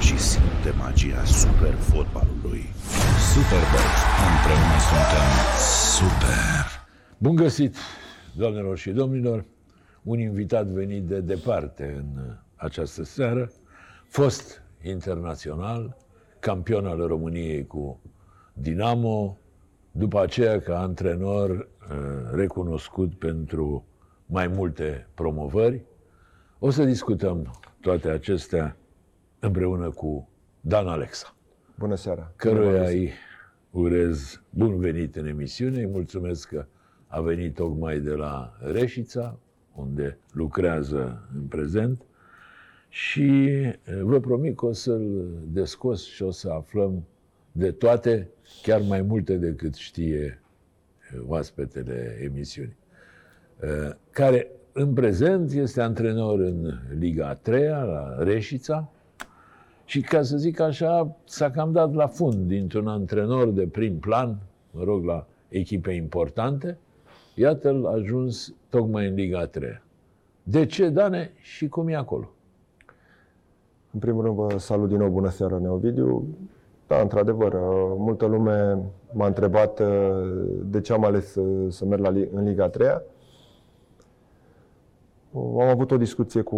joacă și simte magia super fotbalului. Superbox. Împreună suntem Super! Bun găsit, doamnelor și domnilor, un invitat venit de departe în această seară, fost internațional, campion al României cu Dinamo, după aceea ca antrenor eh, recunoscut pentru mai multe promovări. O să discutăm toate acestea împreună cu Dan Alexa Bună seara! căruia îi urez bun venit în emisiune. Îi mulțumesc că a venit tocmai de la Reșița, unde lucrează în prezent și eh, vă promit că o să-l descos și o să aflăm de toate, chiar mai multe decât știe eh, oaspetele emisiunii, Eh, care în prezent este antrenor în Liga a treia, la Reșița, și ca să zic așa, s-a cam dat la fund dintr-un antrenor de prim plan, mă rog, la echipe importante, iată-l ajuns tocmai în Liga 3. De ce, Dane, și cum e acolo? În primul rând vă salut din nou, bună seara, Neovidiu. Da, într-adevăr, uh, multă lume m-a întrebat uh, de ce am ales să, să merg la, li- în Liga 3 Am avut o discuție cu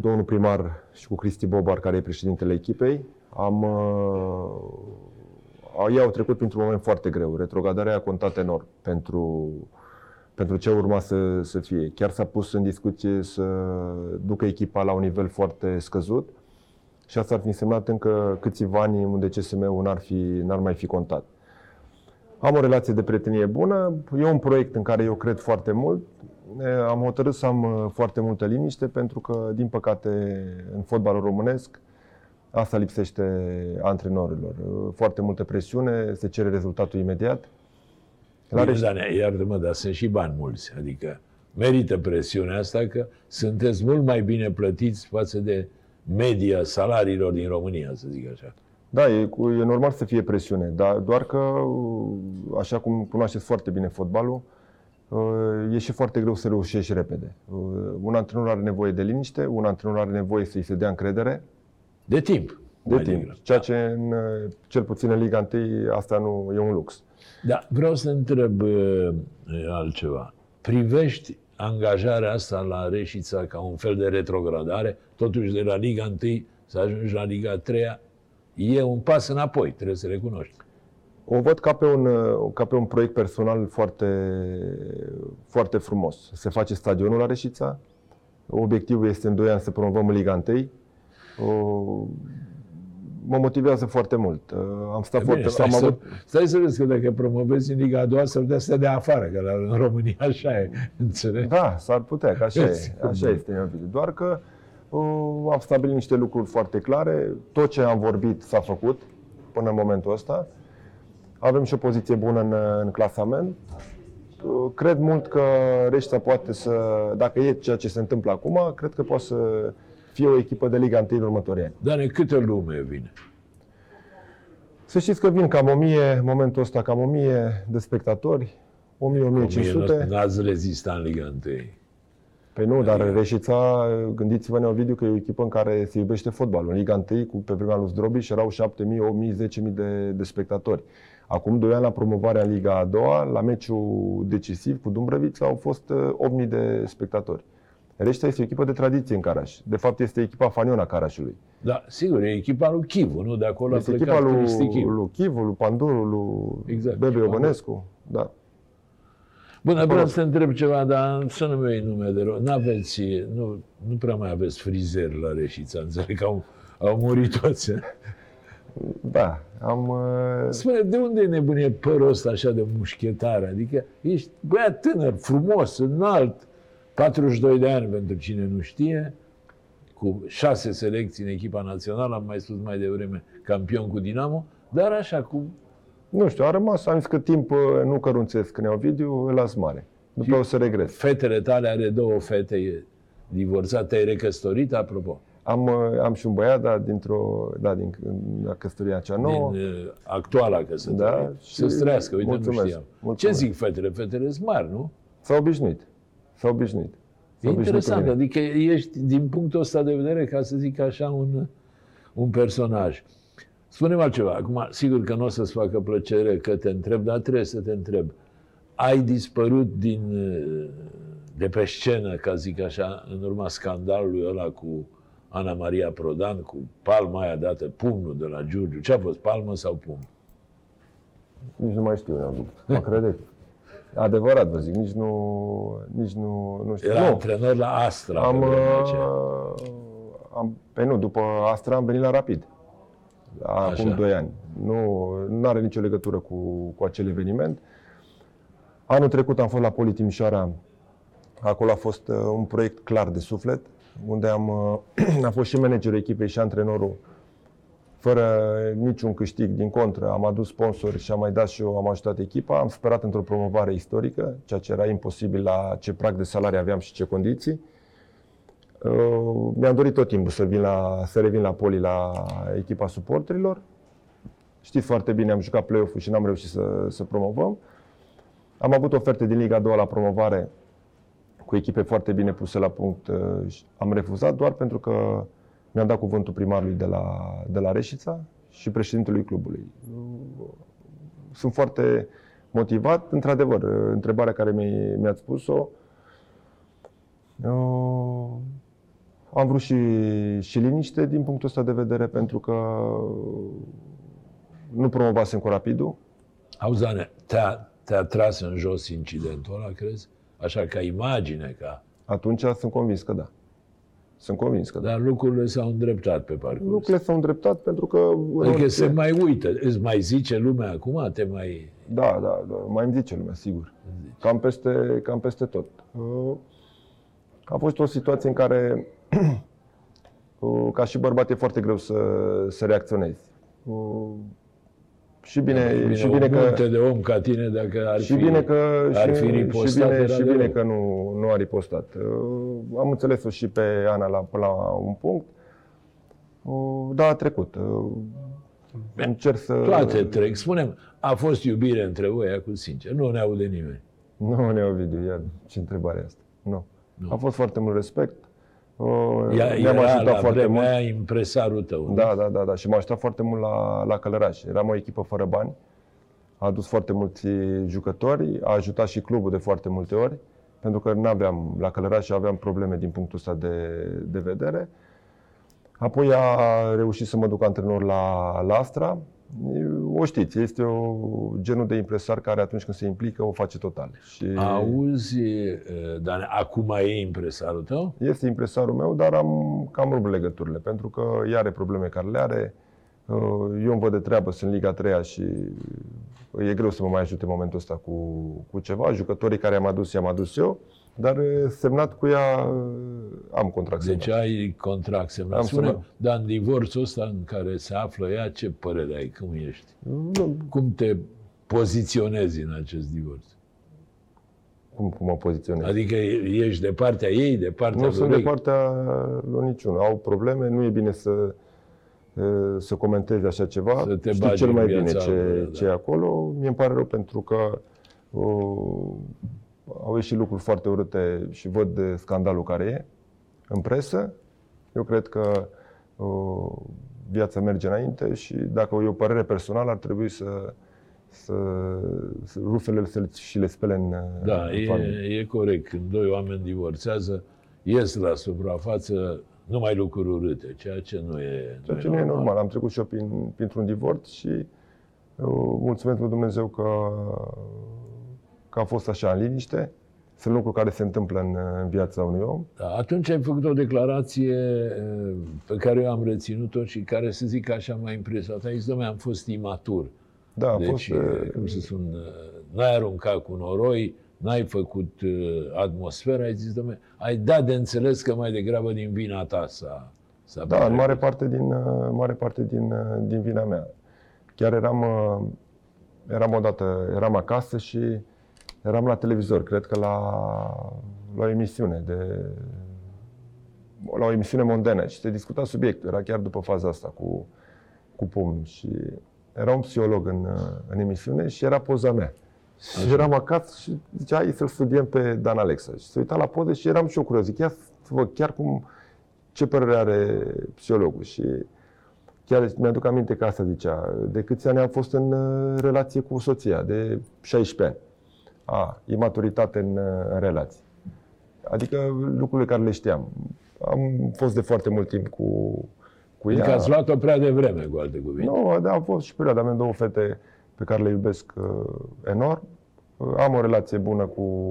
domnul primar și cu Cristi Bobar, care e președintele echipei. Am, uh, ei au trecut printr-un moment foarte greu. Retrogradarea a contat enorm pentru, pentru ce urma să, să fie. Chiar s-a pus în discuție să ducă echipa la un nivel foarte scăzut și asta ar fi însemnat încă câțiva ani unde CSM-ul n-ar, fi, n-ar mai fi contat. Am o relație de prietenie bună, e un proiect în care eu cred foarte mult. E, Am hotărât să am uh, foarte multă liniște pentru că, din păcate, în fotbalul românesc, asta lipsește antrenorilor. Uh, Foarte multă presiune, se cere rezultatul imediat. La Bine, Reș- Dane, iartă-mă, dar sunt și bani mulți, adică merită presiunea asta că sunteți mult mai bine plătiți față de media salariilor din România, să zic așa. Da, e, cu- e normal să fie presiune, dar doar că, uh, așa cum cunoașteți foarte bine fotbalul, uh, e și foarte greu să reușești repede. Uh, Un antrenor are nevoie de liniște, un antrenor are nevoie să-i se dea încredere De timp. de mai timp. degrabă. Ceea ce, în, uh, cel puțin în Liga 1, asta nu e un lux. Da, vreau să întreb uh, altceva. Privești angajarea asta la Reșița ca un fel de retrogradare, totuși de la Liga 1 să ajungi la Liga 3 e un pas înapoi, trebuie să recunoști. O văd ca pe un, uh, ca pe un proiect personal foarte, foarte frumos. Se face stadionul la Reșița, obiectivul este în 2 ani să promovăm în Liga 1. O, mă motivează foarte mult. Uh, Am stat E Bine, foarte... stai, am să, avut, stai să vezi că dacă promovezi în Liga a doua, să dea să de afară, că la, în România așa e, înțelegi? Da, s-ar putea, că așa e. Sigur. Așa este, Neovidiu. Doar că uh, am stabilit niște lucruri foarte clare. Tot ce am vorbit s-a făcut până în momentul ăsta. Avem și o poziție bună în, în clasament. Uh, Cred mult că Reștia poate să, dacă e ceea ce se întâmplă acum, cred că poate să fie o echipă de Liga 1 în următorii ani. Dar câtă lume vine? Să știți că vin cam 1000, în momentul ăsta cam 1000 de spectatori, 1000-1500. N-ați rezistat în Liga 1. Păi nu, dar Adică- Reșița, gândiți-vă, Neovidiu, că e o echipă în care se iubește fotbalul. În Liga 1, cu, pe vremea lui Zdrobiș, erau 7.000, 8.000, 10.000 de, de spectatori. Acum 2 ani la promovarea în Liga a doua, la meciul decisiv cu Dumbrăvița, au fost uh, 8.000 de spectatori. Reșița este o echipă de tradiție în Caraș. De fapt, este echipa faniona Carașului. Da, sigur, e echipa lui Chivu, nu? De acolo Este a echipa plecat lui, Cristi Chivu. lui Chivu, lui Panduru, lui Exact. Bebe Panduru. Iobănescu. Da. Bun, vreau să te întreb ceva, dar să nu-mi iei nume de rău. N-aveți, nu, nu prea mai aveți frizer la Reșița, înțeleg că au, au murit toți. Eh? Da, am... uh, Spune, de unde e nebunie părul ăsta așa de mușchetar? Adică ești băiat tânăr, frumos, înalt, 42 de ani pentru cine nu știe, cu șase selecții în echipa națională, am mai spus mai devreme, campion cu Dinamo, dar așa, cu Nu știu, a rămas, am zis că timp uh, nu cărunțesc Neovidiu, îl las mare. După o să regret. fetele tale, are două fete e divorțat, te-ai recăsătorit, apropo, Am, uh, am și un băiat, dar dintr-o, da, din la căsătoria cea nouă. din uh, actuala căsătorie. Da, și Să-ți trăiască, uite, mulțumesc, nu știam. mulțumesc. Ce zic fetele? Fetele sunt mari, nu? S-au obișnuit. S-au obișnuit. E S-au obișnuit cu interesant, mine. adică ești din punctul ăsta de vedere, ca să zic așa, un, un personaj. Spune-mi altceva. Acum, sigur că nu o să-ți facă plăcere că te întreb, dar trebuie să te întreb. Ai dispărut din, de pe scenă, ca zic așa, în urma scandalului ăla cu Ana Maria Prodan, cu palma aia dată, pumnul de la Giurgiu. Ce a fost, palmă sau pumn? Nici nu mai știu, eu, mă credeți. Adevărat, vă zic, nici nu, nici nu, nu știu. Era nu. antrenor la Astra. Am, pe vremea aceea. uh, am, pe nu, după Astra am venit la Rapid. Acum Așa. 2 ani. Nu, nu are nicio legătură cu, cu acel eveniment. Anul trecut am fost la Poli Timișoara. Acolo a fost uh, un proiect clar de suflet, unde am, uh, am fost și managerul echipei și antrenorul fără niciun câștig, din contră, am adus sponsori și am mai dat și eu, am ajutat echipa, am sperat într-o promovare istorică, ceea ce era imposibil la ce prag de salarii aveam și ce condiții. Uh, Mi-am dorit tot timpul să, vin la, să revin la poli la echipa suporterilor. Știți foarte bine, am jucat play-off-ul și n-am reușit să, să promovăm. Am avut oferte din Liga 2 la promovare cu echipe foarte bine puse la punct. uh, și Am refuzat doar pentru că mi-am dat cuvântul primarului de la, de la Reșița și președintelui clubului. Sunt foarte motivat. Într-adevăr, întrebarea care mi- mi-ați spus-o, uh, am vrut și, și liniște din punctul ăsta de vedere, pentru că nu promovasem cu Rapidul. Auzi, Dane, te-a, te-a tras în jos incidentul ăla, crezi? Așa, ca imagine, ca... Atunci sunt convins că da. Sunt convins că da. Dar lucrurile s-au îndreptat pe parcurs. Lucrurile s-au îndreptat pentru că... în Adică orice- se mai uită. Îți mai zice lumea acum? Te mai... Da, da, da, mai îmi zice lumea, sigur. Cam peste, cam peste tot. Uh, A fost o situație în care, uh, ca și bărbat, e foarte greu să, să reacționezi. Uh, Și bine, și bine un că... munte de om ca tine, dacă ar Și fi... bine că, ar și, fi și ripostat, bine, era și de bine rău. că nu, nu a ripostat. Uh, Am înțeles-o și pe Ana la, la un punct. Uh, Da, a trecut. Uh, Încerc să... Toate trec. Spunem, a fost iubire între voi, acum sincer. Nu ne aude nimeni. Nu, ne Ovidiu, iar ce întrebare e asta? Nu. Nu. A fost foarte mult respect. Uh, Ea, Mi-am era ajutat la foarte vremea mult. aia impresarul tău. nu? Da, da, da, da. Și m-a ajutat foarte mult la, la Călăraș. Eram o echipă fără bani. A adus foarte mulți jucători, a ajutat și clubul de foarte multe ori, pentru că nu aveam, la Călăraș aveam probleme din punctul ăsta de, de vedere. Apoi a reușit să mă duc antrenor la, la Astra. O știți, este o genul de impresar care atunci când se implică o face total. Și Auzi, eh, dar acum e impresarul tău? este impresarul meu, dar am cam rupt legăturile, pentru că ea are probleme care le are. Uh, Eu îmi văd de treabă, sunt Liga 3 și e greu să mă mai ajute în momentul ăsta cu, cu ceva. Jucătorii care am adus, i-am adus eu, dar uh, semnat cu ea uh, am contract Deci semnat. ai contract semnat. Am Spune, semnat. dar în divorțul ăsta în care se află ea, ce părere ai? Cum ești? Nu, Cum te poziționezi în acest divorț? cum, cum mă poziționez? Adică ești de partea ei, de partea Nu lui? sunt de partea lor niciunul. Au probleme, nu e bine să, uh, să comentezi așa ceva. Să te Știi bagi cel în mai bine viața ce, altora, da. ce e acolo. Mie îmi pare rău pentru că uh, au ieșit lucruri foarte urâte și văd de scandalul care e în presă. Eu cred că uh, viața merge înainte și dacă e o părere personală, ar trebui să, să, să rufele să le, și le spele în, Da, în familie. e, e corect. Când doi oameni divorțează, ies la suprafață numai lucruri urâte, ceea ce nu e, Ceea ce nu e normal. Am trecut și eu prin, printr-un divorț și uh, mulțumesc lui Dumnezeu că, că a fost așa în liniște. Sunt lucruri care se întâmplă în, în viața unui om. Da, atunci ai făcut o declarație eh, pe care eu am reținut-o și care, să zic așa, m-a impresionat. Ai zis, domnule, am fost imatur. Da, a deci, fost, eh, uh, cum să spun, eh, n-ai aruncat cu noroi, n-ai făcut eh, atmosfera, ai zis, domnule, ai dat de înțeles că mai degrabă din vina ta s-a, s-a da, în petrecut. mare parte din, uh, mare parte din, uh, din vina mea. Chiar eram, uh, eram odată, eram acasă și eram la televizor, cred că la, la o emisiune de la o emisiune mondenă și se discuta subiectul, era chiar după faza asta cu, cu pumn și era un psiholog în, uh, în emisiune și era poza mea. Și eram acasă și zicea, hai să-l studiem pe Dan Alexa. Și se uita la poze și eram și eu curios. Zic, ia să văd chiar cum, ce părere are psihologul. Și Chiar mi-aduc aminte că asta zicea. De câți ani am fost în uh, relație cu soția? De 16 ani. A, imaturitate în, uh, în relație. Adică lucrurile care le știam. Am fost de foarte mult timp cu, cu ea. Adică ați luat-o prea devreme, cu alte cuvinte. Nu, da, a fost și perioada. Am două fete pe care le iubesc uh, enorm. Uh, am o relație bună cu,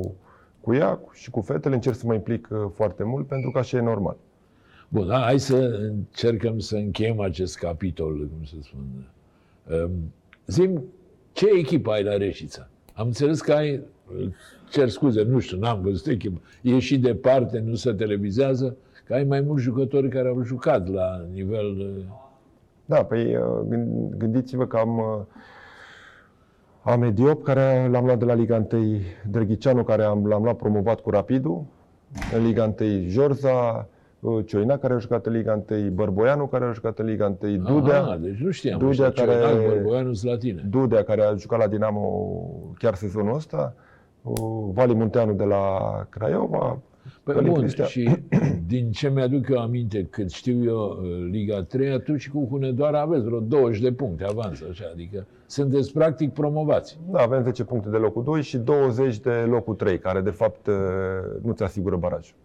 cu ea și cu fetele. Încerc să mă implic uh, foarte mult pentru că așa e normal. Bun, da, hai să încercăm să încheiem acest capitol, cum să spun. Um, zim, ce echipă ai la Reșița? Am înțeles că ai, cer scuze, nu știu, n-am văzut echipă, e și departe, nu se televizează, că ai mai mulți jucători care au jucat la nivel... uh, Da, păi uh, gând- gândiți-vă că am, uh, am Ediop, care l-am luat de la Liga 1, Drăghicianu, care am, l-am luat promovat cu Rapidul, în Liga 1 Jorza, uh, Cioina, care a jucat în Liga 1, Bărboianu, care a jucat în Liga 1, Dudea, Aha, deci nu știam. Dudea Dudea care- care... Bărboianu sunt la tine. Dudea, care a jucat la Dinamo chiar sezonul ăsta, uh, Vali Munteanu de la Craiova, Păi Călin bun, Cristian. și din ce mi-aduc eu aminte, cât știu eu uh, Liga 3, atunci cu Hunedoara aveți vreo 20 de puncte avans, așa, adică sunteți practic promovați. Da, avem 10 puncte de locul 2 și 20 de locul 3, care de fapt uh, nu ți asigură barajul.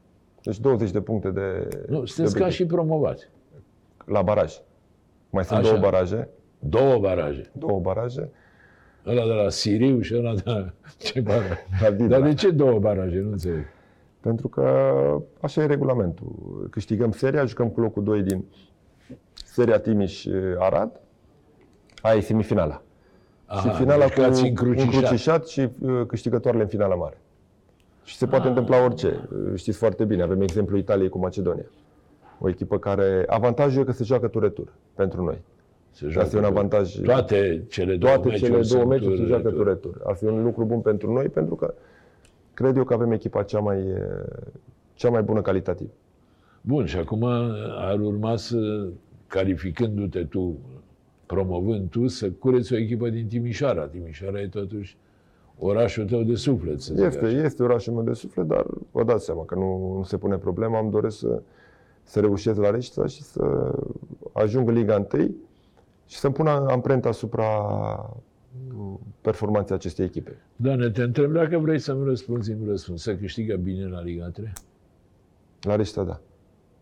Deci 20 de puncte de Nu, sunteți de ca obiectiv. și promovați. la baraj. Mai sunt Așa. două baraje, Două baraje. două baraje. Ăla de la Siriu și ăla de la... Ce baraj? La Dibra. Dar de ce două baraje? Nu înțeleg. Pentru că așa e regulamentul. Câștigăm seria, jucăm cu locul 2 din seria Timiș-Arad. Aia e semifinala. Aha, și finala deci cu ați încrucișat. încrucișat și uh, câștigătoarele în finala mare. Și se poate întâmpla orice. Uh, Știți foarte bine, avem exemplu Italiei cu Macedonia. O echipă care... Avantajul e că se joacă tur-retur pentru noi. Se Și asta e un cu- avantaj. Toate cele două Toate meciuri cele două sunt meciuri se joacă tur-retur. tur-retur. Ar fi un lucru bun pentru noi, pentru că cred eu că avem echipa cea mai, cea mai bună calitativ. Bun, și acum ar urma să, calificându-te tu, promovând tu, să cureți o echipă din Timișoara. Timișoara e totuși orașul tău de suflet, să zic Este, așa. este orașul meu de suflet, dar vă dați seama că nu, nu se pune problema. Am doresc să, să reușesc la Reșița și să ajung în Liga 1 și să-mi pun amprenta asupra performanței acestei echipe. Doamne, te întreb dacă vrei să-mi răspunzi, îmi răspuns. Să câștigă bine la Liga 3? La Reșița, da.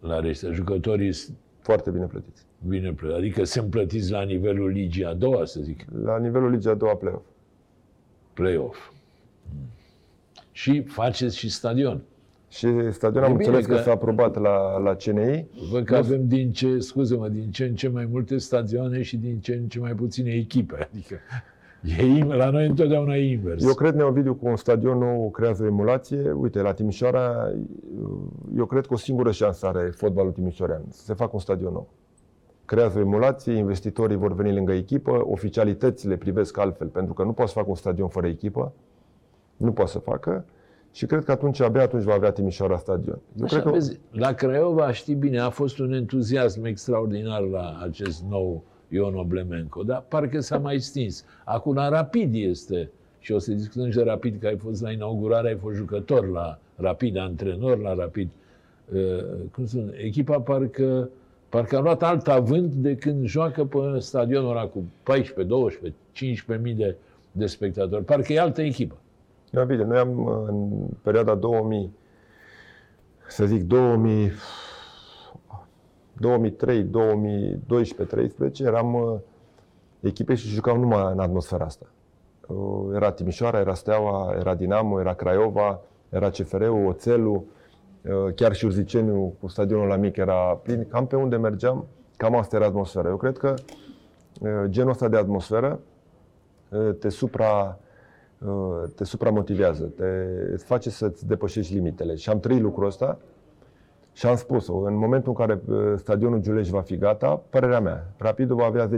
La restă, jucătorii sunt Foarte bine plătiți. bine plătiți. Adică sunt plătiți la nivelul ligii a doua, să zic, La nivelul Ligii a doua play-off. Play-off. Mm. Și faceți și stadion. Și stadionul am E bine înțeles că, că- s-a aprobat la, la CNI. Văd că avem din ce, scuze-mă, din ce în ce mai multe stadioane și din ce în ce mai puține echipe. Adică e, in- la noi întotdeauna e invers. Eu cred, Neovidiu, cu un stadion nou creează o emulație. Uite, la Timișoara, eu cred că o singură șansă are fotbalul timișorean, să se facă un stadion nou. Creează o emulație, investitorii vor veni lângă echipă, oficialitățile privesc altfel, pentru că nu poți să facă un stadion fără echipă, nu poate să facă. Și cred că atunci, abia atunci va avea Timișoara stadion. Eu Așa, cred că vezi, la Craiova, știi bine, a fost un entuziasm extraordinar la acest nou Ion Oblemenco, dar parcă s-a mai stins. Acum la Rapid este, și o să discutăm și de Rapid, că ai fost la inaugurare, ai fost jucător la Rapid, antrenor la Rapid. Uh, cum să spun, echipa parcă, parcă a luat alt avânt de când joacă pe stadionul ăla cu 14, 12, 15 mii de, de spectatori. Parcă e altă echipă. Da, bine, noi am în perioada 2000, să zic 2000, 2003, 2012, 13, eram uh, echipe și jucam numai în atmosfera asta. Uh, Era Timișoara, era Steaua, era Dinamo, era Craiova, era CFR-ul, Oțelul, uh, chiar și Urziceniu cu stadionul la mic era plin. Cam pe unde mergeam, cam asta era atmosfera. Eu cred că uh, genul ăsta de atmosferă uh, te supra uh, te supramotivează, te îți face să-ți depășești limitele. Și am trăit lucrul ăsta și am spus-o. În momentul în care uh, stadionul Giulești va fi gata, părerea mea, Rapidul va avea 10-15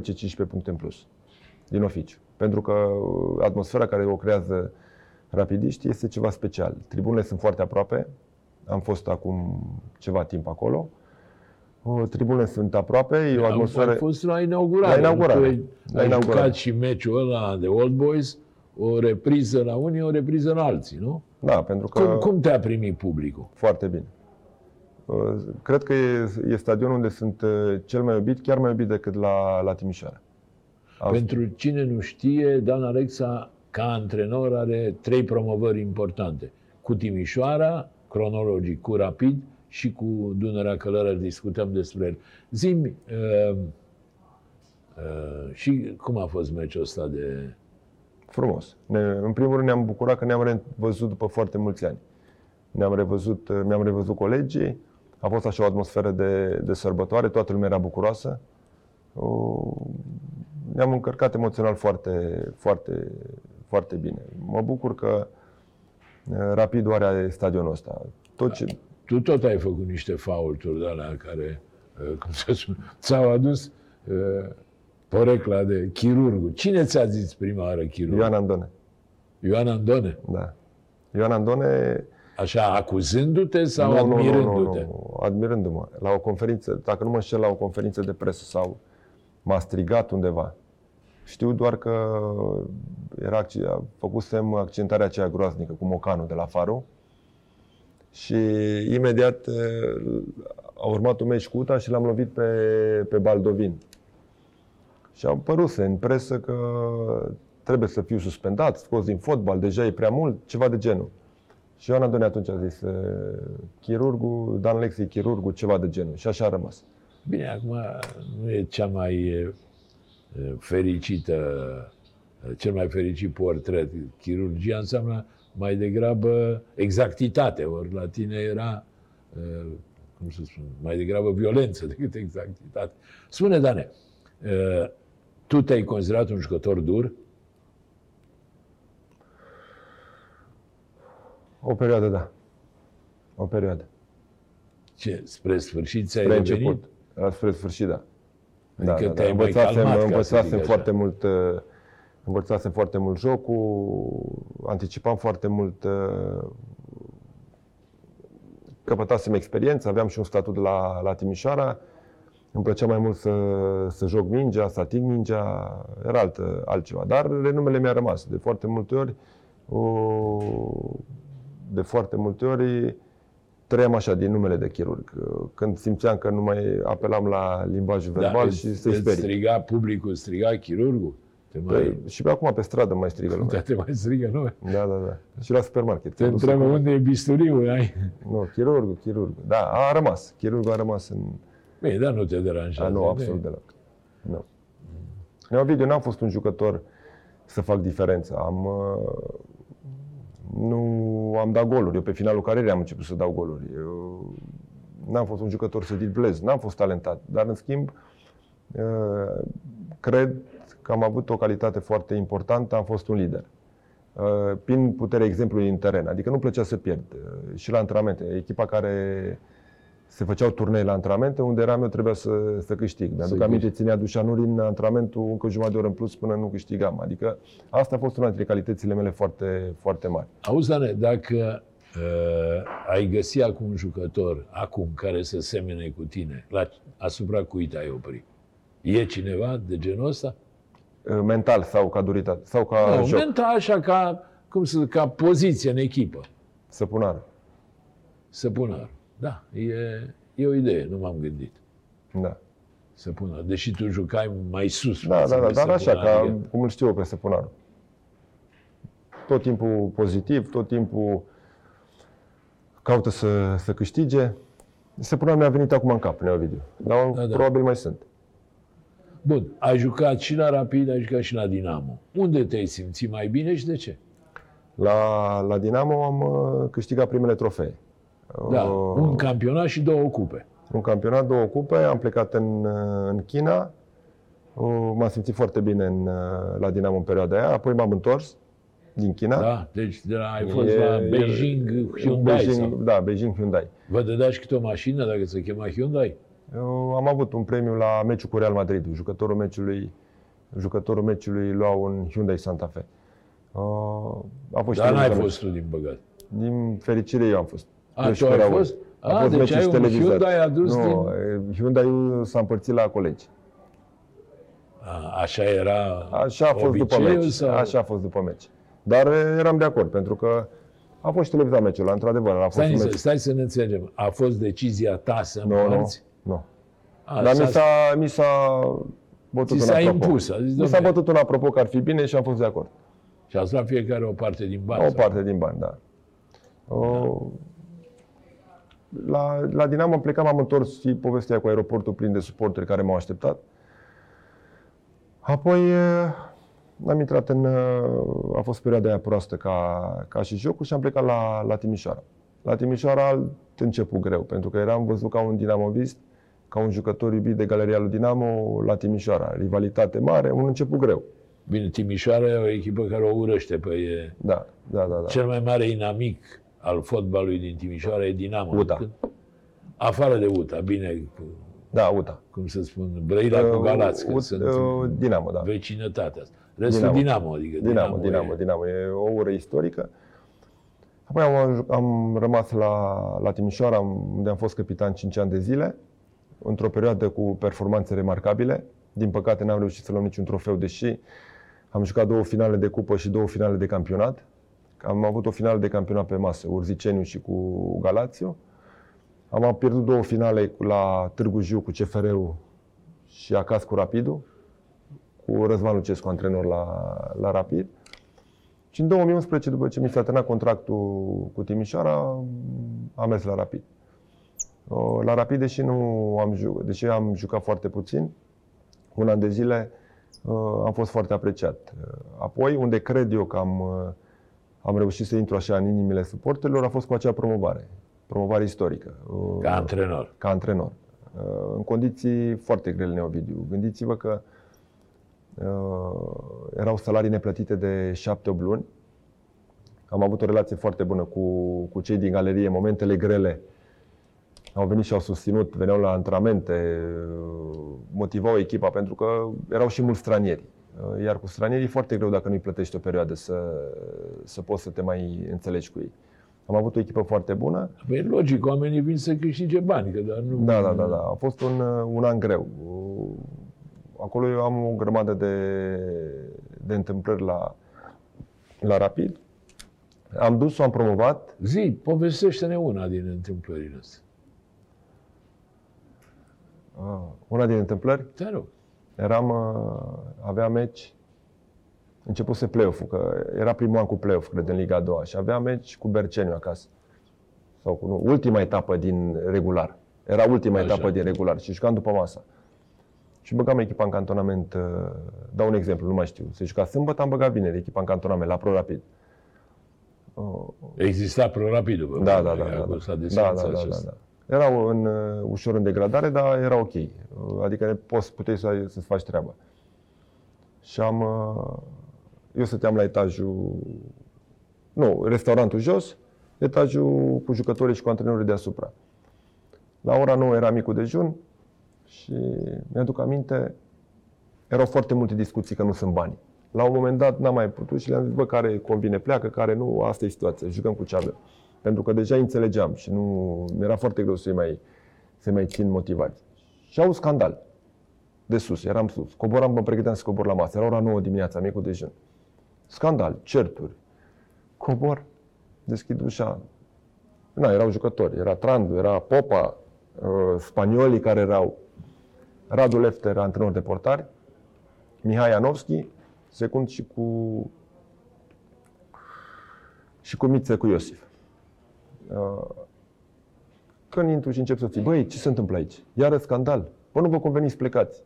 puncte în plus din oficiu. Pentru că uh, atmosfera care o creează rapidiști este ceva special. Tribunele sunt foarte aproape. Am fost acum ceva timp acolo. Uh, Tribunele sunt aproape, e o Am, atmosferă... am fost la inaugurare. La inaugurare. Tu ai, La ai inaugurare. jucat și meciul ăla de Old Boys, o repriză la unii, o repriză la alții, nu? Da, pentru că... Cum, cum te-a primit publicul? Foarte bine. Uh, Cred că e, e stadionul unde sunt uh, cel mai iubit, chiar mai iubit decât la, la Timișoara. Am- Pentru cine nu știe, Dan Alexa, ca antrenor, are trei promovări importante. Cu Timișoara, cronologic, cu Rapid și cu Dunărea Călăraș, discutăm despre el. Zimi, uh, uh, și cum a fost meciul ăsta de... Frumos. Ne, în primul rând ne-am bucurat că ne-am revăzut după foarte mulți ani. Ne-am revăzut, mi-am revăzut colegii, a fost așa o atmosferă de, de sărbătoare, toată lumea era bucuroasă. O, ne-am încărcat emoțional foarte, foarte, foarte bine. Mă bucur că uh, Rapidul are stadionul ăsta. Tot ce, Tu tot ai făcut niște faulturi de alea care, uh, cum să spun, ți-au adus uh, porecla de chirurgul. Cine ți-a zis prima oară chirurg? Ioan Andone. Ioan Andone. Da. Ioan Andone Așa, acuzându-te sau Nu, nu, nu, admirându-te? Nu, nu, admirându-mă. La o conferință, dacă nu mă înșel, la o conferință de presă sau m-a strigat undeva. Știu doar că era, acci- făcusem accentarea aceea groaznică cu mocanul de la Faru și imediat eh, a urmat un meci cu UTA și l-am lovit pe, pe Baldovin. Și au părut în presă că trebuie să fiu suspendat, scos din fotbal, deja e prea mult, ceva de genul. Și Ioana Done atunci a zis, "E, chirurgul, Dan Lexi, chirurgul, ceva de genul. Și așa a rămas. Bine, acum nu e cea mai e, e, fericită, e, cel mai fericit portret. Chirurgia înseamnă mai degrabă exactitate, ori la tine era, e, cum să spun, mai degrabă violență decât exactitate. Spune, Dane, e, tu te-ai considerat un jucător dur? O perioadă, da. O perioadă. Ce, spre sfârșit ți-ai Spre revenit? început. La spre sfârșit, da. Adică te-ai mai Învățasem, calmat, ca să învățasem zic foarte așa. mult, uh, învățasem foarte mult jocul, anticipam foarte mult, uh, căpătasem experiență, aveam și un statut la, la Timișoara, îmi plăcea mai mult să, să joc mingea, să ating mingea, era alt, altceva. Dar renumele mi-a rămas. De foarte multe ori, o, de foarte multe ori, trăiam așa din numele de chirurg. Când simțeam că nu mai apelam la limbajul verbal îți- și să-i îți sperii. striga, publicul striga chirurgul? Te mai, Păi, și pe acum pe stradă mai strigă lumea. da, te mai strigă, nu? Da, da, da. Și la supermarket. Te M-am dus întreabă acum. unde e bisturiul, ai? Nu, chirurgul, chirurgul. Da, a rămas. Chirurgul a rămas în... Bine, dar nu te A, deranjează. nu, absolut deloc. Nu. Neo Ovidiu n-am fost un jucător să fac diferență. Am, uh, nu am dat goluri. Eu pe finalul carierei am început să dau goluri. Eu n-am fost un jucător să driblez, n-am fost talentat. Dar, în schimb, uh, cred că am avut o calitate foarte importantă, am fost un lider. Uh, Prin puterea exemplului în teren. Adică nu plăcea să pierd. Uh, Și la antrenamente. Echipa care se făceau turnee la antrenamente, unde eram eu trebuia să, să câștig. Mi-aduc Să aminte, ținea Dușanuri în antrenamentul încă jumătate de oră în plus până nu câștigam. Adică asta a fost una dintre calitățile mele foarte, foarte mari. Auzi, Dane, dacă uh, ai găsi acum un jucător, acum, care să semene cu tine, la, asupra cui te-ai opri? E cineva de genul ăsta? Uh, Mental sau ca duritate, sau ca Nu, joc. mental așa ca, cum să zic, ca poziție în echipă. Săpunară. Să pună. Da, e, e o idee, nu m-am gândit. Da. Să pună. Deși tu jucai mai sus. Da, față da, da, de dar așa, Săpună, ca adică- cum îl știu eu pe Săpunarul. Tot timpul pozitiv, tot timpul caută să, să câștige. Săpunarul mi-a venit acum în cap, Neovidiu. Dar Da, da. probabil mai sunt. Bun, ai jucat și la Rapid, ai jucat și la Dinamo. Unde te-ai simțit mai bine și de ce? La, la Dinamo am uh, câștigat primele trofee. Da, Uh, un campionat și două cupe. un campionat, două cupe, am plecat în, uh, în China, Uh, m-am simțit foarte bine în, uh, la Dinamo în perioada aia, apoi m-am întors din China. Da? Deci de la, ai fost E- la Beijing Hyundai. Beijing, sau? da, Beijing Hyundai. Vă dădea și câte o mașină dacă se chema Hyundai? Eu am avut un premiu la meciul cu Real Madrid. Jucătorul meciului, jucătorul meciului lua un Hyundai Santa Fe. Uh, a fost și Dar n-ai televizat. fost tu, din păcat. Din fericire eu am fost. A, Eu tu și ai Raul. fost? A A, fost deci meciul ai și un televizat. Hyundai adus nu, din- Hyundai s-a împărțit la colegi. A, așa era Așa a fost după obiceiul meci. Sau... Așa a fost după meci. Dar eh, eram de acord, pentru că A fost și televizat meciul ăla, într-adevăr. A fost Stai, un să, meci. stai să ne înțelegem. A fost decizia ta să Nu, nu, împarți? nu. A, Dar s-a- mi s-a, mi s-a bătut Ți un s-a apropo. impus, a zis, Mi s-a dom'le. bătut un apropo că ar fi bine și am fost de acord. Și ați luat fiecare o parte din bani. O sau? parte din bani, da. O, la, la Dinamo am plecat, m-am întors și povestea cu aeroportul plin de suporteri care m-au așteptat. Apoi eh, am intrat în... eh, A fost perioada aia proastă ca, ca și jocul și am plecat la, la Timișoara. La Timișoara alt început greu, pentru că eram văzut ca un dinamovist, ca un jucător iubit de galeria lui Dinamo la Timișoara. Rivalitate mare, un început greu. Bine, Timișoara e o echipă care o urăște pe e... Da, da, da. da. Cel mai mare inamic al fotbalului din Timișoara e Dinamo. UTA. Când- Afară de UTA, bine, cu- Da, UTA. cum să spun, Brăila cu Galați, că Uh, sunt uh, Dinamo, da. vecinătatea asta. Restul Dinamo. Dinamo, adică Dinamo, e- Dinamo, Dinamo. E o ură istorică. Apoi am, am rămas la, la Timișoara, am- unde am fost capitan 5 ani de zile, într-o perioadă cu performanțe remarcabile. Din păcate n-am reușit să luăm niciun trofeu, deși am jucat două finale de cupă și două finale de campionat. Am avut o finală de campionat pe masă, Urziceniu și cu Galațio. Am pierdut două finale cu- la Târgu Jiu cu CFR-ul și acasă cu Rapidul, cu Răzvan Lucescu, antrenor la, la Rapid. Și în 2011, după ce mi s-a terminat contractul cu Timișoara, am mers la Rapid. Uh, La Rapid, deși, nu am, ju- deși am jucat foarte puțin, un an de zile, uh, am fost foarte apreciat. Uh, Apoi, unde cred eu că am, uh, am reușit să intru așa în inimile suporterilor, a fost cu acea promovare. Promovare istorică. Uh, Ca antrenor. ca antrenor. Uh, În condiții foarte grele, Neovidiu. Gândiți-vă că uh, erau salarii neplătite de 7-8 luni. Am avut o relație foarte bună cu, cu cei din galerie. În momentele grele au venit și au susținut, veneau la antrenamente, uh, motivau echipa pentru că erau și mulți stranieri. Uh, Iar cu stranierii e foarte greu dacă nu-i plătești o perioadă să, să poți să te mai înțelegi cu ei. Am avut o echipă foarte bună. Păi e logic, oamenii vin să câștige bani, că dar nu... Da, da, da, da. A fost un, uh, un an greu. Acolo eu am o grămadă de, de întâmplări la, la Rapid. Am dus-o, am promovat. Zi, povestește-ne una din întâmplările astea. Uh, Una din întâmplări, Te rog. Eram, uh, avea meci, începuse play-off-ul, că era primul an cu play-off, cred, în Liga a doua și avea meci cu Berceniu acasă. Sau cu, nu, ultima etapă din regular. Era ultima Așa. etapă din regular și jucam după masa. Și băgam echipa în cantonament, uh, dau un exemplu, nu mai știu. Se juca sâmbătă, am băgat vineri echipa în cantonament, la Pro Rapid. Uh, Exista pro-rapidul. pe da, da, vremea da, aia, da, acum da. S-a Da, desfințat da, da, și da, asta. da. Erau în, uh, ușor în degradare, dar era ok. Uh, Adică poți, puteai să, ai- să-ți faci treaba. Și am... uh, Eu stăteam la etajul... Nu, restaurantul jos, etajul cu jucătorii și cu antrenorii deasupra. La ora 9 era micul dejun și mi-aduc aminte, erau foarte multe discuții că nu sunt bani. La un moment dat n-am mai putut și le-am zis, bă, care convine pleacă, care nu, asta e situația, jucăm cu ce avem. Pentru că deja îi înțelegeam și nu, mi-era foarte greu să-i mai, să mai țin motivați. Și au scandal. De sus, eram sus. Coboram, mă pregăteam să cobor la masă. Era ora 9 dimineața, micul dejun. Scandal, certuri. Cobor, deschid ușa. Na, erau jucători. Era Trandu, era Popa, uh, spaniolii care erau. Radu Lefter, antrenor de portari. Mihai Ianovski, secund și cu și cu Miță, cu Iosif. Uh, Când intru și încep să ții, băi, ce se întâmplă aici? Iară scandal. Bă, nu vă conveniți, plecați.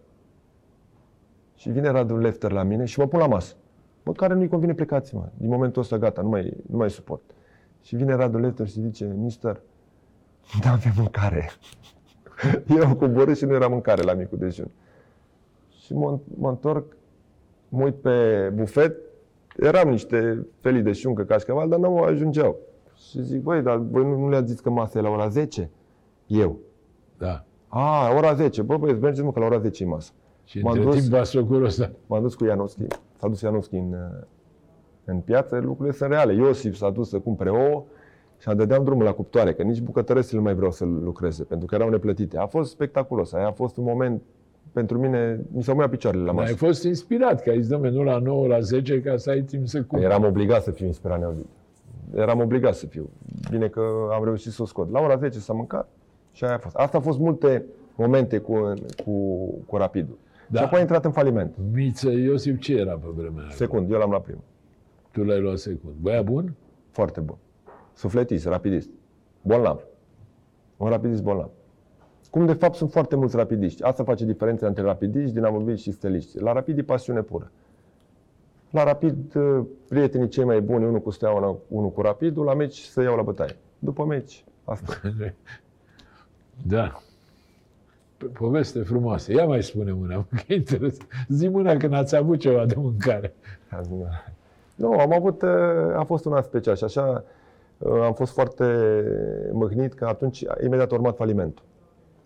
Și vine Radu Lefter la mine și mă pun la masă. Bă, care nu-i convine, plecați, mă. Din momentul ăsta, gata, nu mai, nu mai suport. Și vine Radu Lefter și zice, mister, nu avem mâncare. Eu coborât și nu era mâncare la micul dejun. Și mă, mă întorc, mă uit pe bufet, eram niște felii de șuncă, cașcaval, dar nu ajungeau. Și zic, băi, dar voi nu, nu le-ați zis că masa e la ora 10? Eu. Da. A, ora 10. Bă, băi, mergeți mă că la ora 10 e masa. Și M-am între dus- timp basocurul ăsta. M-am dus cu Ianovski, s-a dus Ianovski în, în piață, lucrurile sunt reale. Iosif s-a dus să cumpere ouă și a dădeam drumul la cuptoare, că nici bucătăresele nu mai vreau să lucreze, pentru că erau neplătite. A fost spectaculos, aia a fost un moment, pentru mine, mi s-au muiat picioarele la Dar masă. ai fost inspirat, că ai zis, dom'le, nu la 9, la 10, ca să ai timp să cumperi. Eram obligat să fiu inspirat neovid. Eram obligat să fiu. Bine că am reușit să o scot. La ora 10 s-a mâncat și aia a fost. Asta a fost multe momente cu, cu, cu Rapidul. Da. Și apoi a intrat în faliment. Miță Iosif ce era pe vremea aia? Secund, eu l-am la primul. Tu l-ai luat secund. Băia bun? Foarte bun. Sufletist, rapidist. Bolnav. Un rapidist bolnav. Cum de fapt sunt foarte mulți rapidiști. Asta face diferența între rapidiști, dinamoviști și steliști. La rapid e pasiune pură. La rapid, uh, prietenii cei mai buni, unul cu steaua, unul cu rapidul, la meci să iau la bătaie. După meci, asta. Da. Pe- Poveste frumoasă. Ia mai spune una, că e interesant. Zi una când ați avut ceva de mâncare. Nu, am avut, uh, a fost un an special și așa uh, am fost foarte mâhnit că atunci, imediat a urmat falimentul.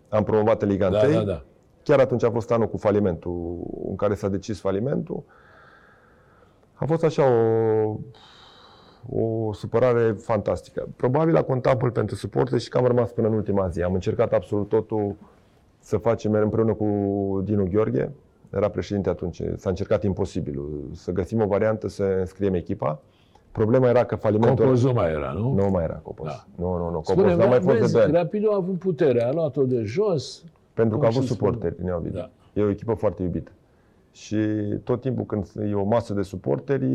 Am promovat în Liga Da, 1. da, da. Chiar atunci a fost anul cu falimentul, în care s-a decis falimentul. A fost așa o, o supărare fantastică. Probabil a contat mult pentru suporte și că am rămas până în ultima zi. Am încercat absolut totul să facem împreună cu Dinu Gheorghe, era președinte atunci, s-a încercat imposibilul, să găsim o variantă să înscriem echipa. Problema era că falimentul... Copoz nu mai era, nu? Nu mai era Copos. Da. Nu, nu, nu. Copos Spune, n-a mai fost vezi, de doi ani. Rapidul a avut putere, a luat-o de jos. Pentru Cum că a avut se spune? suporteri din Ovidiu. Da. E o echipă foarte iubită. Și tot timpul când e o masă de suporteri,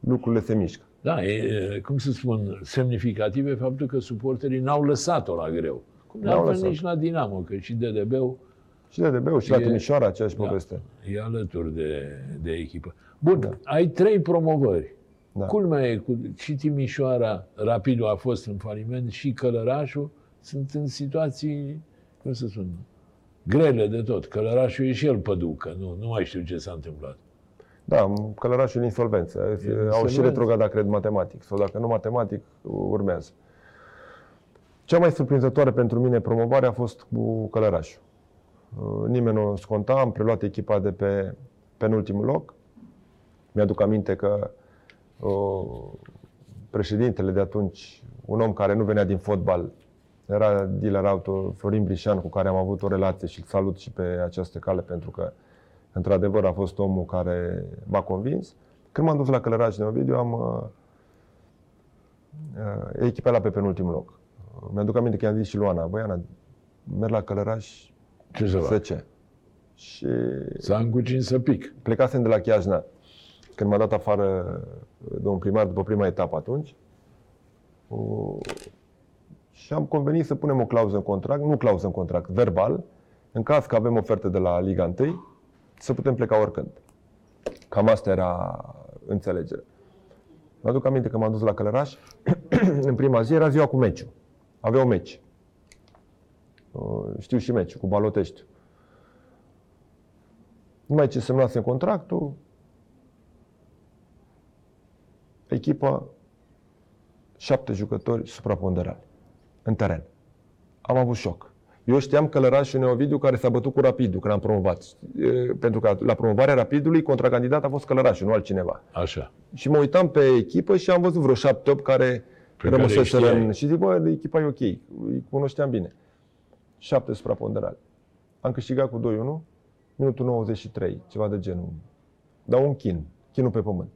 lucrurile se mișcă. Da, e, cum să spun, semnificativ e faptul că suporterii n-au lăsat-o la greu. Cum N-au n-au lăsat. nici la Dinamo, că și DDB-ul Și de DB și la E- Timișoara aceeași Da. poveste. e alături de, de echipă. Bun, ai trei promovări. Da. Culmea e cu și Timișoara, Rapidul a fost în faliment și Călărașul sunt în situații, cum să spun, grele de tot. Călărașul e și el păducă, nu, nu mai știu ce s-a întâmplat. Da, Călărașul în insolvență. Au și insolvență. retrogradat, cred, matematic. Sau dacă nu matematic, urmează. Cea mai surprinzătoare pentru mine promovare a fost cu Călărașul. Uh, Nimeni nu o sconta, am preluat echipa de pe penultimul loc. Mi-aduc aminte că uh, președintele de atunci, un om care nu venea din fotbal, era dealer auto Florin Brișan, cu care am avut o relație și îl salut și pe această cale pentru că într-adevăr a fost omul care m-a convins. Când m-am dus la Călăraș de Ovidiu, am uh, uh, echipa la pe penultimul loc. Uh, Mi-aduc aminte că i-am zis și lui Ana, băi Ana, merg la Călăraș Ce să să fac? ce? Și Să încucin să pic. plecasem de la Chiajna. Când m-a dat afară uh, domnul primar după prima etapă atunci, uh, și am convenit să punem o clauză în contract, nu clauză în contract, verbal, în caz că avem ofertă de la Liga 1, să putem pleca oricând. Cam asta era înțelegerea. Mă aduc aminte că m-am dus la Călăraș, în prima zi era ziua cu meciul. Aveau meci. Uh, Știu și meciul, cu Balotești. Numai ce semnasem contractul, echipa, șapte jucători supraponderali în teren. Am avut șoc. Eu știam că Lărașul Neovidiu care s-a bătut cu Rapidul când am promovat. E, Pentru că la promovarea Rapidului, contracandidat a fost Călărașul, nu altcineva. Așa. Și mă uitam pe echipă și am văzut vreo șapte-opt care Pe care rămăseseră îi știai. în... Și zic, bă, echipa e ok, îi cunoșteam bine. Șapte supraponderali. Am câștigat cu 2-1, minutul 93, ceva de genul. Dar un chin, chinul pe pământ.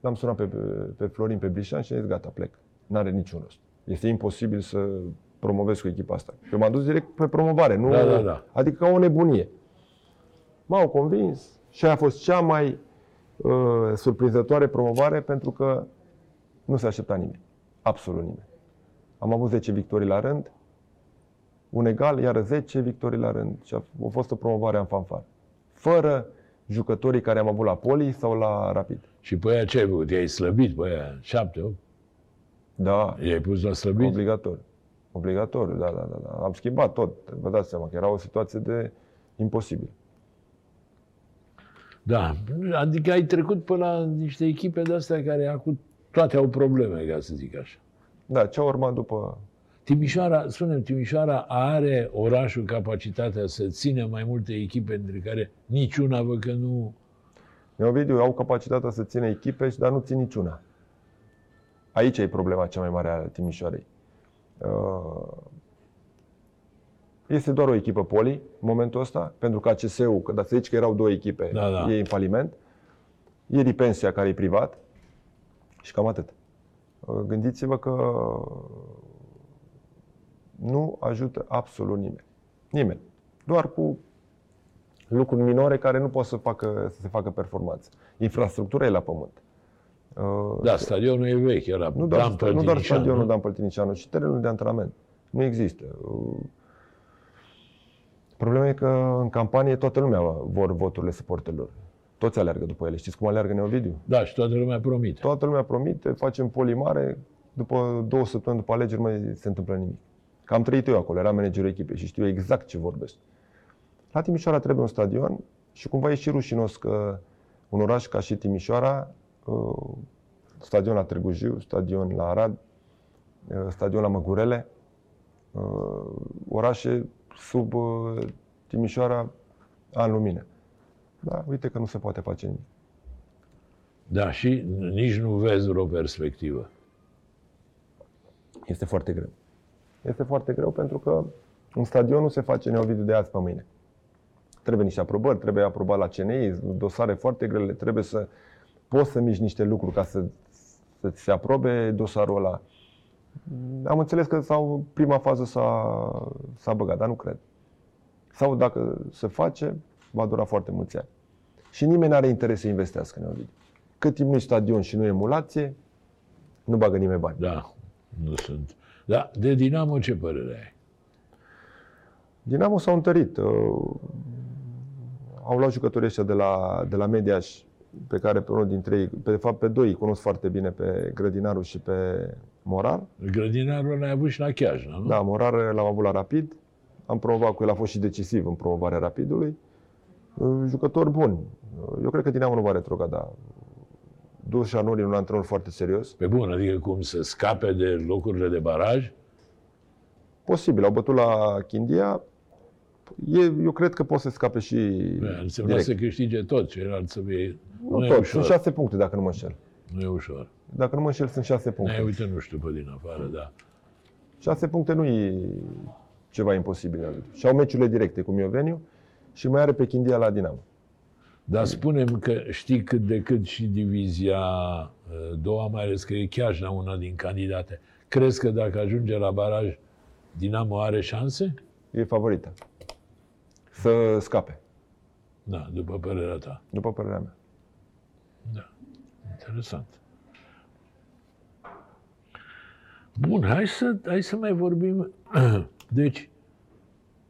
L-am sunat pe, pe, pe Florin, pe Brișan și a zis, gata, plec. N-are niciun rost. Este imposibil să promovez cu echipa asta. Eu m-am dus direct pe promovare, nu... Da, da, da. Adică ca o nebunie. M-au convins și aia a fost cea mai uh, surprinzătoare promovare pentru că nu se aștepta nimeni. Absolut nimeni. Am avut 10 victorii la rând, un egal, iar 10 victorii la rând. Și a a fost o promovare în fanfar. Fără jucătorii care am avut la Poli sau la Rapid. Și pe aia ce ai făcut? I-ai slăbit pe aia? Șapte, opt? Da, I-ai pus la slăbit? obligatoriu. Obligatoriu, da, da, da, da. Am schimbat tot. Vă dați seama că era o situație de imposibil. Da. Adică ai trecut pe la niște echipe de astea care acum toate au probleme, ca să zic așa. Da, ce a urmat după... Timișoara, spunem, Timișoara are orașul capacitatea să țină mai multe echipe, între care niciuna văd că nu... Neovidiu au capacitatea să țină echipe, dar nu țin niciuna. Aici e problema cea mai mare a Timișoarei. Uh, Este doar o echipă poli în momentul ăsta, pentru că ACS-ul, că dacă să zici că erau două echipe, Da, da. e în faliment. E Ripensia, care e privat, și cam atât. Uh, Gândiți-vă că nu ajută absolut nimeni. Nimeni. Doar cu lucruri minore care nu pot să, facă, să se facă performanță. Infrastructura e la pământ. Uh, Da, stadionul e vechi, era nu doar, Bram nu doar Păltiniceanu, stadionul nu? Dan Păltiniceanu, ci terenul de antrenament. Nu există. Uh, Problema e că în campanie toată lumea vor voturile suporterilor. Toți aleargă după ele. Știți cum aleargă Neovidiu? Da, și toată lumea promite. Toată lumea promite, facem poli mare, după două săptămâni după alegeri nu mai se întâmplă nimic. Că am trăit eu acolo, eram managerul echipei și știu exact ce vorbesc. La Timișoara trebuie un stadion și cumva e și rușinos că un oraș ca și Timișoara, uh, stadion la Târgu Jiu, stadion la Arad, uh, stadion la Măgurele, uh, orașe sub uh, Timișoara an lumină. Da, uite că nu se poate face nimic. Da, și nici nu vezi vreo perspectivă. Este foarte greu. Este foarte greu pentru că un stadion nu se face neovidiu de azi pe mâine. Trebuie niște aprobări, trebuie aprobat la CNI, dosare foarte grele, trebuie să poți să miști niște lucruri ca să, să ți se aprobe dosarul ăla. Am înțeles că sau prima fază s-a, s-a băgat, dar nu cred. Sau dacă se face, va dura foarte mulți ani. Și nimeni nu are interes să investească în Neovidiu. Cât timp nu e stadion și nu e emulație, nu bagă nimeni bani. Da, nu sunt. Da, de Dinamo ce părere ai? Dinamo s-au întărit. Uh, Au luat jucătorii ăștia de la, de la Mediaș, pe care pe unul dintre ei, pe, de fapt pe doi, îi cunosc foarte bine, pe Grădinaru și pe Morar. Grădinarul l-ai avut și la Chiajna, nu? Da, Morar l-am avut la Rapid. Am promovat cu el, a fost și decisiv în promovarea Rapidului. Uh, Jucători buni. Uh, Eu cred că Dinamo nu va retrograda. Dus Șanuri un antrenor foarte serios. Pe bun, adică cum să scape de locurile de baraj? Posibil, au bătut la Chindia. E, eu cred că pot să scape și Bă, Însemna direct. să câștige tot, ceilalți să fie... Nu, Nu e tot, ușor. sunt șase puncte dacă nu mă înșel. Nu e ușor. Dacă nu mă înșel, sunt șase Ne puncte. uite, nu știu pe din afară, da. Șase puncte nu e ceva imposibil. Și au meciurile directe cu Mioveniu și mai are pe Chindia la Dinamo. Dar spunem că știi cât de cât și divizia uh, doua, mai ales că e Chiajna una din candidate. Crezi că dacă ajunge la baraj, Dinamo are șanse? E favorită. Să scape, Da, după părerea ta. după părerea mea. Da, interesant. Bun, hai să, hai să mai vorbim. Deci,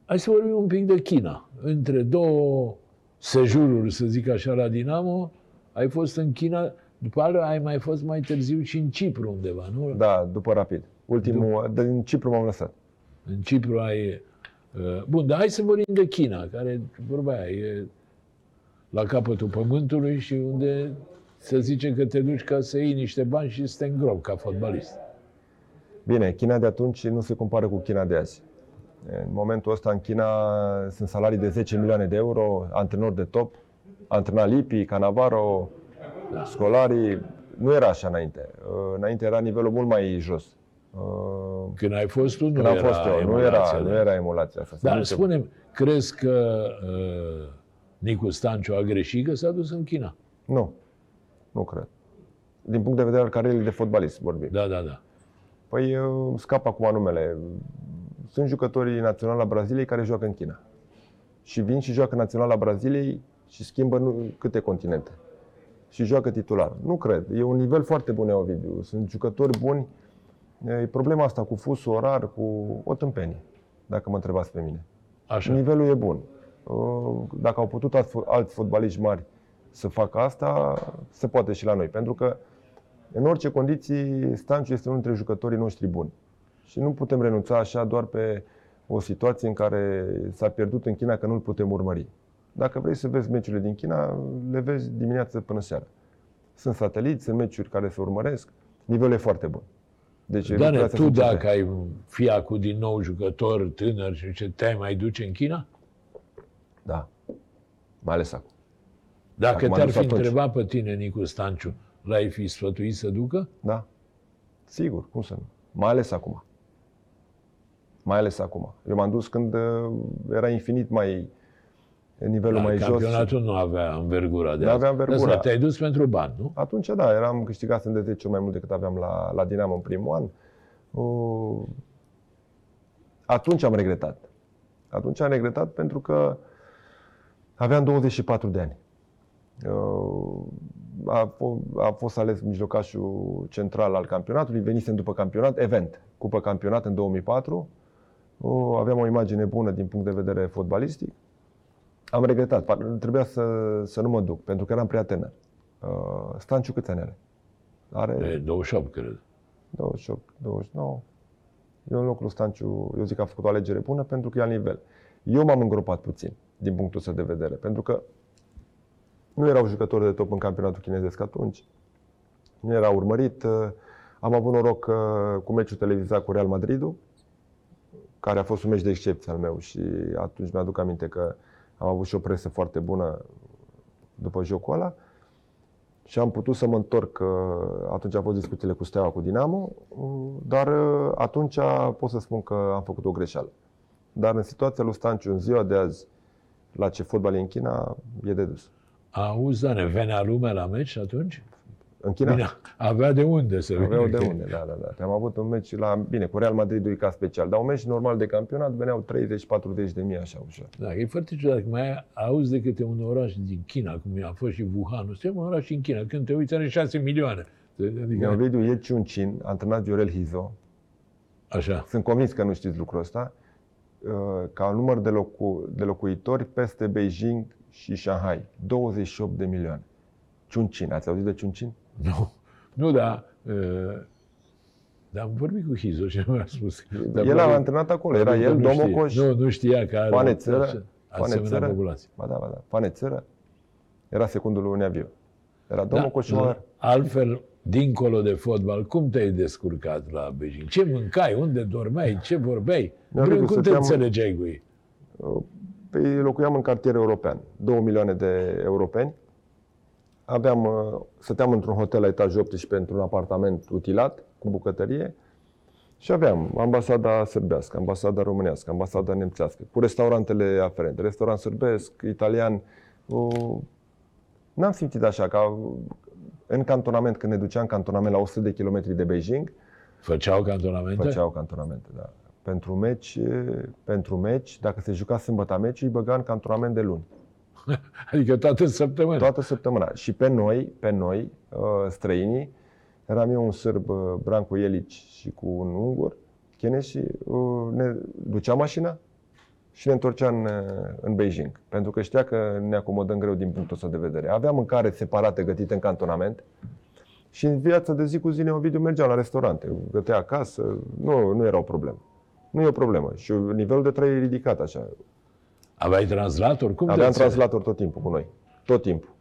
hai să vorbim un pic de China. Între două sejururi, să zic așa, la Dinamo, ai fost în China, după aceea ai mai fost mai târziu și în Cipru undeva, nu? Da, după rapid. Ultimul, din Cipru m-am lăsat. În Cipru ai... uh, Bun, dar hai să vorbim de China, care, vorba aia, e la capătul pământului și unde să zicem că te duci ca să iei niște bani și să te îngropi ca fotbalist. Bine, China de atunci nu se compară cu China de azi. În momentul ăsta în China sunt salarii de 10 milioane de euro, antrenori de top, antrenat Lipi, Canavaro, Scolari. Nu era așa înainte. Uh, Înainte era nivelul mult mai jos. Uh, Când ai fost tu, nu Când am era fost eu, nu emulația, era, da. nu era emulația asta. Dar Nu se- spunem, crezi că uh, Nicu Stanciu a greșit că s-a dus în China? Nu, nu cred. Din punct de vedere al carierei de fotbalist vorbim. Da, da, da. Păi uh, scap acum numele. Sunt jucătorii naționali la Braziliei care joacă în China. Și vin și joacă național la Braziliei și schimbă nu, câte continente. Și joacă titular. Nu cred. E un nivel foarte bun, Ovidiu. Sunt jucători buni. E problema asta cu fusul orar, cu o tâmpenie, dacă mă întrebați pe mine. Așa. Nivelul e bun. Uh, Dacă au putut alți, fo- alți fotbaliști mari să facă asta, se poate și la noi. Pentru că, în orice condiții, Stanciu este unul dintre jucătorii noștri buni. Și nu putem renunța așa doar pe o situație în care s-a pierdut în China că nu-l putem urmări. Dacă vrei să vezi meciurile din China, le vezi dimineață până seara. Sunt sateliți, sunt meciuri care se urmăresc, nivelul e foarte bun. Deci, Dane, lucrurile astea tu sunt certe. dacă ai fi acum din nou jucător tânăr și ce te-ai mai duce în China? Da. Mai ales acum. Dacă Acum te-ar dus fi atunci. întrebat pe tine, Nicu Stanciu, l-ai fi sfătuit să ducă? Da. Sigur, cum să nu. Mai ales acum. Mai ales acum. Eu m-am dus când uh, era infinit mai în nivelul Dar mai jos. campionatul nu avea învergura de Nu azi. avea învergura. Ăsta te-ai dus pentru bani, nu? Atunci, da, eram câștigat de 10 ori mai mult decât aveam la, la Dinamo în primul an. Uh, Atunci am regretat. Atunci am regretat pentru că aveam 24 de ani. Uh, A, f- a fost ales mijlocașul central al campionatului, venisem după campionat, event, cupă campionat în 2004. Uh, Aveam o imagine bună din punct de vedere fotbalistic. Am regretat, par- trebuia să, să nu mă duc, pentru că eram prea tânăr. Uh, Stanciu câți ani are? Are De 28, cred. 28, 29. Eu în locul lui Stanciu, eu zic că a făcut o alegere bună pentru că e al nivel. Eu m-am îngropat puțin, din punctul ăsta de vedere, pentru că nu erau jucători de top în campionatul chinezesc atunci. Nu era urmărit. Uh, Am avut noroc uh, cu meciul televizat cu Real Madridul, care a fost un meci de excepție al meu și atunci mi-aduc aminte că am avut și o presă foarte bună după jocul ăla și am putut să mă întorc, uh, atunci au fost discuțiile cu Steaua, cu Dinamo, uh, dar uh, atunci pot să spun că am făcut o greșeală. Dar în situația lui Stanciu, în ziua de azi, la ce fotbal e în China, e de dus. Auzi, Dane, venea lumea la meci atunci? În China Bine, avea de unde să aveau vină. de că- unde, da, da, da. Am avut un meci la, bine, cu Real Madrid e ca special, dar un meci normal de campionat veneau 30-40 de mii așa ușor. Da, e foarte ciudat că mai auzi de câte un oraș din China, cum a fost și Wuhan. Suntem un oraș în China. Când te uiți, are 6 milioane. Adică, Neovidiu e Ciuncin, antrenat Viorel Hizo, așa. sunt convins că nu știți lucrul ăsta, uh, ca număr de, locu- de locuitori peste Beijing și Shanghai. 28 de milioane. Ciuncin, ați auzit de Ciuncin? Nu, nu, da. Uh, dar am vorbit cu Hizo și nu mi-a spus. Dar el a probabil- antrenat acolo, era probabil el, că nu știe. Domocoș, Nu, nu știa că are Pane o- țără, așa- Pane asemenea țără. populație. Ba da, ba da, Pane țără, era secundul lui Unea Era Domocoș și da, Măr. altfel, dincolo de fotbal, cum te-ai descurcat la Beijing? Ce mâncai? Unde dormeai? Ce vorbeai? Mi-a Cum venit cum să te te-am- înțelegeai cu ei? Păi locuiam în cartier european, 2 milioane de europeni. Aveam, uh, stăteam într-un hotel la etajul 18 într-un apartament utilat, cu bucătărie. Și aveam ambasada sârbească, ambasada românească, ambasada nemțească, cu restaurantele aferente, restaurant sârbesc, italian. Uh, N-am simțit așa, ca în cantonament, când ne duceam în cantonament la 100 de kilometri de Beijing, Făceau cantonamente? Făceau cantonamente, da. Pentru meci, e, pentru meci, dacă se juca sâmbătă meciul, îi băga în cantonament de luni. Adică toată săptămâna. Toată săptămâna. Și pe noi, pe noi, uh, străinii, eram eu un sârb, uh, Branco Ielici și cu un ungur, chinez și uh, ne ducea mașina și ne întorcea în, uh, în Beijing. Pentru că știa că ne acomodăm greu din punctul ăsta de vedere. Aveam mâncare separată gătită în cantonament și în viața de zi cu zi, Ovidiu mergeam la restaurante, gătea acasă, nu, nu era o problemă. Nu e o problemă. Și nivelul de trai e ridicat așa. Aveai translator? Cum te Aveam înțelegi? translator tot timpul cu noi. Tot timpul.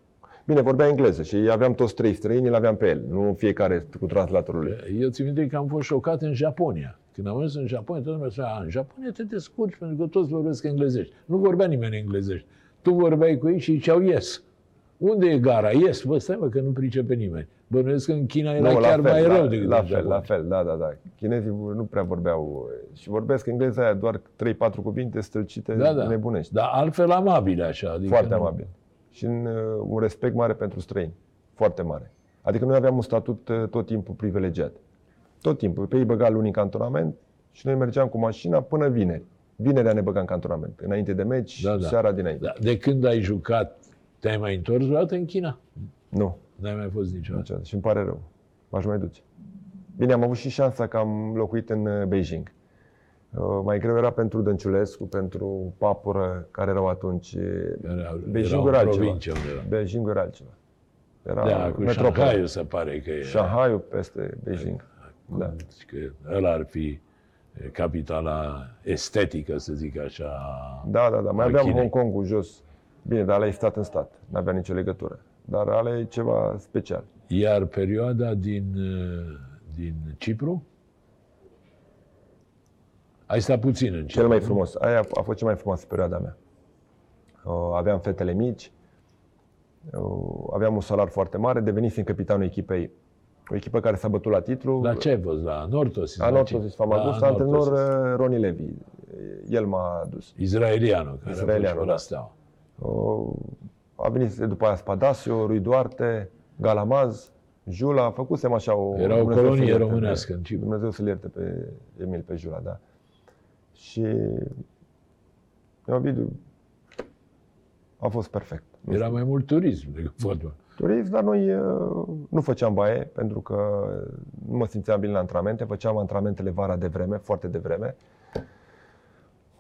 Bine, vorbea engleză și aveam toți trei străini, îl aveam pe el, nu fiecare cu translatorul lui. Eu țin minte că am fost șocat în Japonia. Când am ajuns în Japonia, toată lumea spunea, "A, în Japonia te descurci pentru că toți vorbesc englezești. Nu vorbea nimeni englezești. Tu vorbeai cu ei și ziceau yes. Unde e gara? Yes, bă, stai mă, că nu pricepe nimeni. Bănuiesc că în China era Nu, chiar mai la, rău decât la în fel, Japonia. la fel, da, da, da. Chinezii nu prea vorbeau și vorbesc engleza aia, doar 3-4 cuvinte străcite, Da, da. nebunești. Dar altfel amabile așa. Adică Foarte nu- amabil. Și în, uh, un respect mare pentru străini. Foarte mare. Adică noi aveam un statut uh, tot timpul privilegiat. Tot timpul. Pe ei băga luni în cantonament și noi mergeam cu mașina până vineri. Vinerea ne băga în cantonament. Înainte de meci, Da, da. seara dinainte. Da. De când ai jucat, te-ai mai întors vreodată în China? Nu, N-ai mai fost niciodată. niciodată. Și îmi pare rău. M-aș mai duce. Bine, am avut și șansa că am locuit în uh, Beijing. Uh, Mai greu era pentru Dănciulescu, pentru Papură, care erau atunci. Era, Beijingul era era o altceva. provincie unde era. Beijingul era altceva. Era Da, cu metropolă. Shanghai se pare că e. Shanghai peste Beijing. Da. Că ăla ar fi e, capitala estetică, să zic așa. Da, da, da. Mai a aveam Chinei. Hong Kongul jos. Bine, dar ăla e stat în stat. N-avea nicio legătură. Dar ăla e ceva special. Iar perioada din, uh, din Cipru? Ai stat puțin în Cipru. Cel mai nu? frumos. Aia a fost cea mai frumoasă perioada mea. Uh, Aveam fetele mici, uh, aveam un salar foarte mare, devenisem capitanul echipei. O echipă care s-a bătut la titlu. La ce ai fost? La Nortosis? La Anortosis ce? Famagus, La antrenor Anortosis. uh, Ronnie Levy. El m-a dus. Izraelianul, care Izraelianul, a fost și da. la Steaua. Uh, A venit după aia Spadasio, Rui Duarte, Galamaz, Jula, făcusem așa o... Era o Dumnezeu colonie să-l ierte românească pe- în Cipru. Dumnezeu să-l ierte pe Emil, pe Jula, da. Și Ovidiu a fost perfect. Nu Era mai mult turism decât fotbal. turism, dar noi uh, nu făceam baie pentru că nu mă simțeam bine la antrenamente, făceam antrenamentele vara de vreme, foarte de vreme.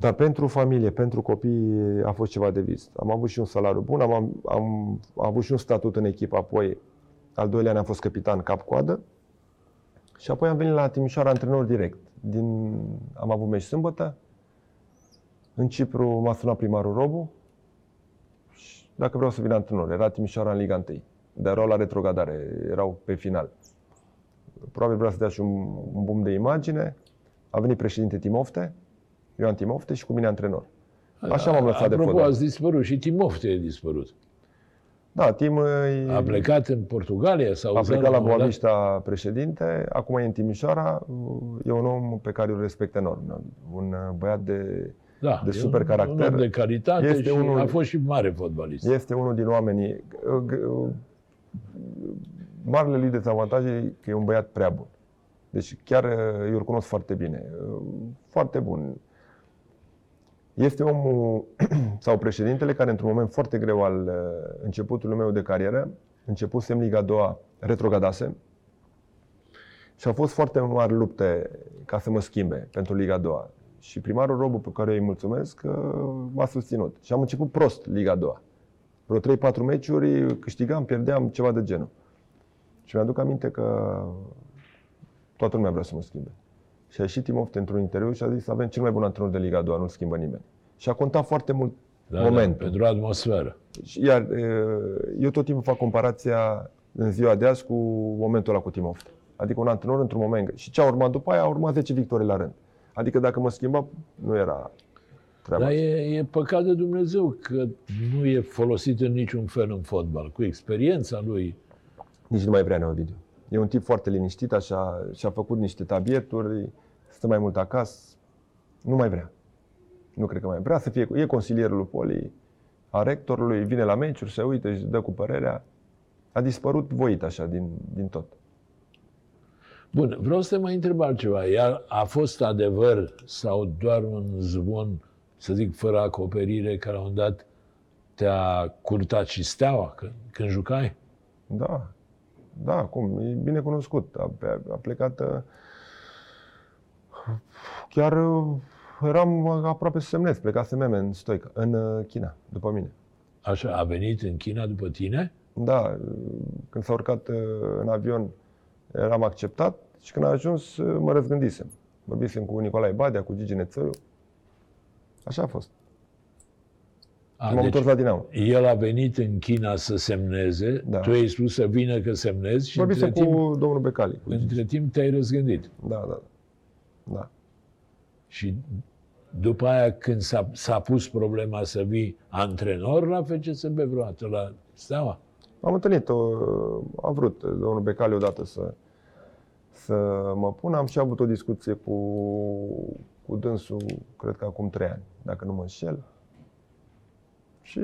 Dar pentru familie, pentru copii a fost ceva de vis. Am avut și un salariu bun, am, am, am avut și un statut în echipă, apoi al doilea an am fost capitan cap-coadă și apoi am venit la Timișoara antrenor direct. Din, am avut meci sâmbătă, în Cipru m-a sunat primarul Robu și dacă vreau să vin antrenor. Era Timișoara în Liga 1, dar erau la retrogradare, erau pe final. Probabil vrea să dea și un, un boom de imagine. A venit președinte Timofte, Ioan Timofte și cu mine antrenor. Așa m-am lăsat de Apropo, fotbal. ați dispărut și Timofte e dispărut. Da, Tim îi- A plecat în Portugalia sau a plecat la Boavista președinte, acum e în Timișoara. E un om pe care îl respect enorm. Un băiat de... da, de e super un, caracter. Un om de calitate Este și unul- a fost și mare fotbalist. Este unul din oamenii... Marele lui dezavantaj e că e un băiat prea bun. Deci chiar eu îl cunosc foarte bine. Foarte bun. Este omul sau președintele care într-un moment foarte greu al uh, începutului meu de carieră, începusem Liga a doua, retrogradasem și au fost foarte mari lupte ca să mă schimbe pentru Liga a doua. Și primarul Robu, pe care îi mulțumesc, uh, m-a susținut. Și am început prost Liga a doua. Vreo 3-4 meciuri câștigam, pierdeam, ceva de genul. Și mi-aduc aminte că toată lumea vrea să mă schimbe. Și a ieșit Timofte într-un interviu și a zis avem cel mai bun antrenor de Liga a doua, nu-l schimbă nimeni. Și a contat foarte mult Da, momentul. Da, pentru atmosferă. Și Iar uh, eu tot timpul fac comparația în ziua de azi cu momentul ăla cu Timofte. Adică un antrenor într-un moment. Și ce a urmat după aia? A urmat 10 victorii la rând. Adică dacă mă schimba, nu era treaba. Dar asta. e, e păcat de Dumnezeu că nu e folosit în niciun fel în fotbal. Cu experiența lui, Nici nu mai vrea Neovidiu. E un tip foarte liniștit, așa, și-a făcut niște tabieturi, stă mai mult acasă, nu mai vrea. Nu cred că mai vrea să fie, e consilierul lui Poli, a rectorului, vine la meciuri, se uită și dă cu părerea. A dispărut voit așa din, din tot. Bun, vreau să te mai întreb altceva. Ea a fost adevăr sau doar un zvon, să zic, fără acoperire, care la un dat te-a curtat și steaua când, când jucai? Da, da, cum, e bine cunoscut. A, a, a plecat... uh, Chiar uh, eram aproape să semnez, plecase meme în Stoica, în uh, China, după mine. Așa, a venit în China după tine? Da, când s-a urcat uh, în avion, eram acceptat și când a ajuns, uh, mă răzgândisem. Vorbisem cu Nicolae Badea, cu Gigi Nețăiu. Așa a fost. A, M-am întors la Dinamo. el a venit în China să semneze, Da. tu ai spus să vină că semnezi și Vorbisem între cu timp, domnul Becali. Cu Gigi. între timp te-ai răzgândit. Da, da, da. da. Și după aia, când s-a, s-a pus problema să vii antrenor la FCSB vreodată, la Steaua? Am întâlnit, o, a vrut domnul Becali odată să, să mă pun. Am și avut o discuție cu, cu dânsul, cred că acum trei ani, dacă nu mă înșel. Și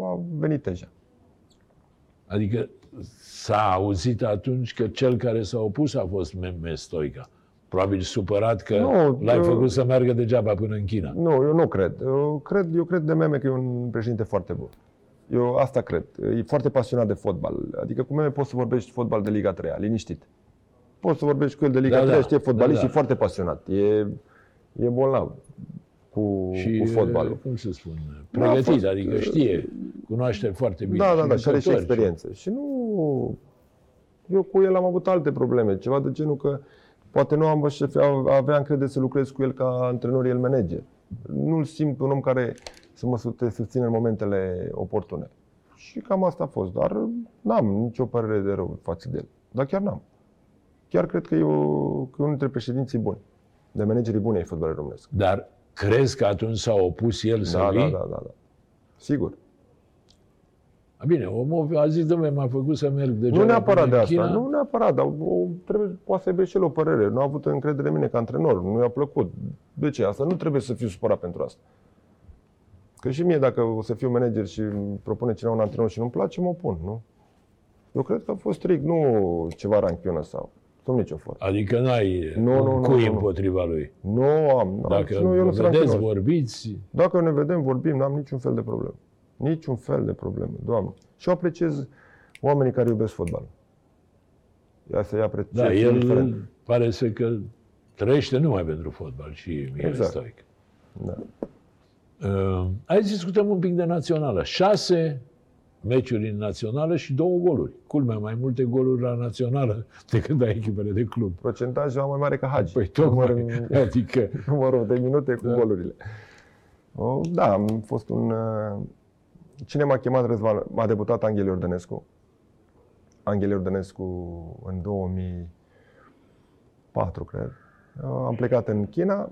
a venit deja. Adică s-a auzit atunci că cel care s-a opus a fost Meme Stoica. Probabil supărat că Nu, l-ai eu- făcut să meargă degeaba până în China. Nu, eu nu cred. Eu cred, eu cred de meme că e un președinte foarte bun. Eu asta cred. E foarte pasionat de fotbal. Adică cu meme poți să vorbești fotbal de Liga 3 liniștit. Poți să vorbești cu el de Liga Da, 3 da. știe fotbalist Da, da. și e foarte pasionat. E, e bolnav cu, Și, cu fotbalul. cum să spun, Da, a pregătit, fost, adică știe, cunoaște foarte bine. Da, da, da, și are și jucători, experiență. Și nu... Eu cu el am avut alte probleme, ceva de genul că poate nu am avea încredere să lucrez cu el ca antrenor, el manager. Nu-l simt un om care să mă te susține în momentele oportune. Și cam asta a fost, dar n-am nicio părere de rău față de el. Dar chiar n-am. Chiar cred că e, o, că e unul dintre președinții buni, de managerii buni ai fotbalului românesc. Dar crezi că atunci s-a opus el să Da, vii? da, da, da, da. Sigur. A, Bine, omul a zis, domnule, m-a făcut să merg degeaba Nu neapărat până de în asta, China. nu neapărat, dar o, trebuie, poate să aibă și el o părere. Nu a avut încredere în mine ca antrenor, nu i-a plăcut. De ce? Asta nu trebuie să fiu supărat pentru asta. Că și mie, dacă o să fiu manager și îmi propune cineva un antrenor și nu-mi place, mă opun, nu? Eu cred că a fost strict, nu ceva ranchiună sau sub nicio formă. Adică n-ai Nu, nu, un nu, cui nu, nu. împotriva lui. Nu am. Dacă nu, eu nu sunt vedeți, rancunios. vorbiți, Dacă ne vedem, vorbim, n-am niciun fel de problemă. Niciun fel de problemă, Doamne. Și eu apreciez oamenii care iubesc fotbalul. Ia să-i apreciez. da, el indiferent. pare să că trăiește numai pentru fotbal și Mihai Exact. Stoic. Da. Uh, hai să discutăm un pic de națională. Șase meciuri în națională și două goluri. Culmea, mai multe goluri la națională decât la echipele de club. Procentajul mai mare ca Hagi. Păi tocmai, Numărul- adică numărul de minute cu Da. golurile. O, da, am fost un... uh, Cine m-a chemat Răzvan? M-a debutat Anghel Iordănescu. Anghel Iordănescu în 2004, cred. Uh, Am plecat în China,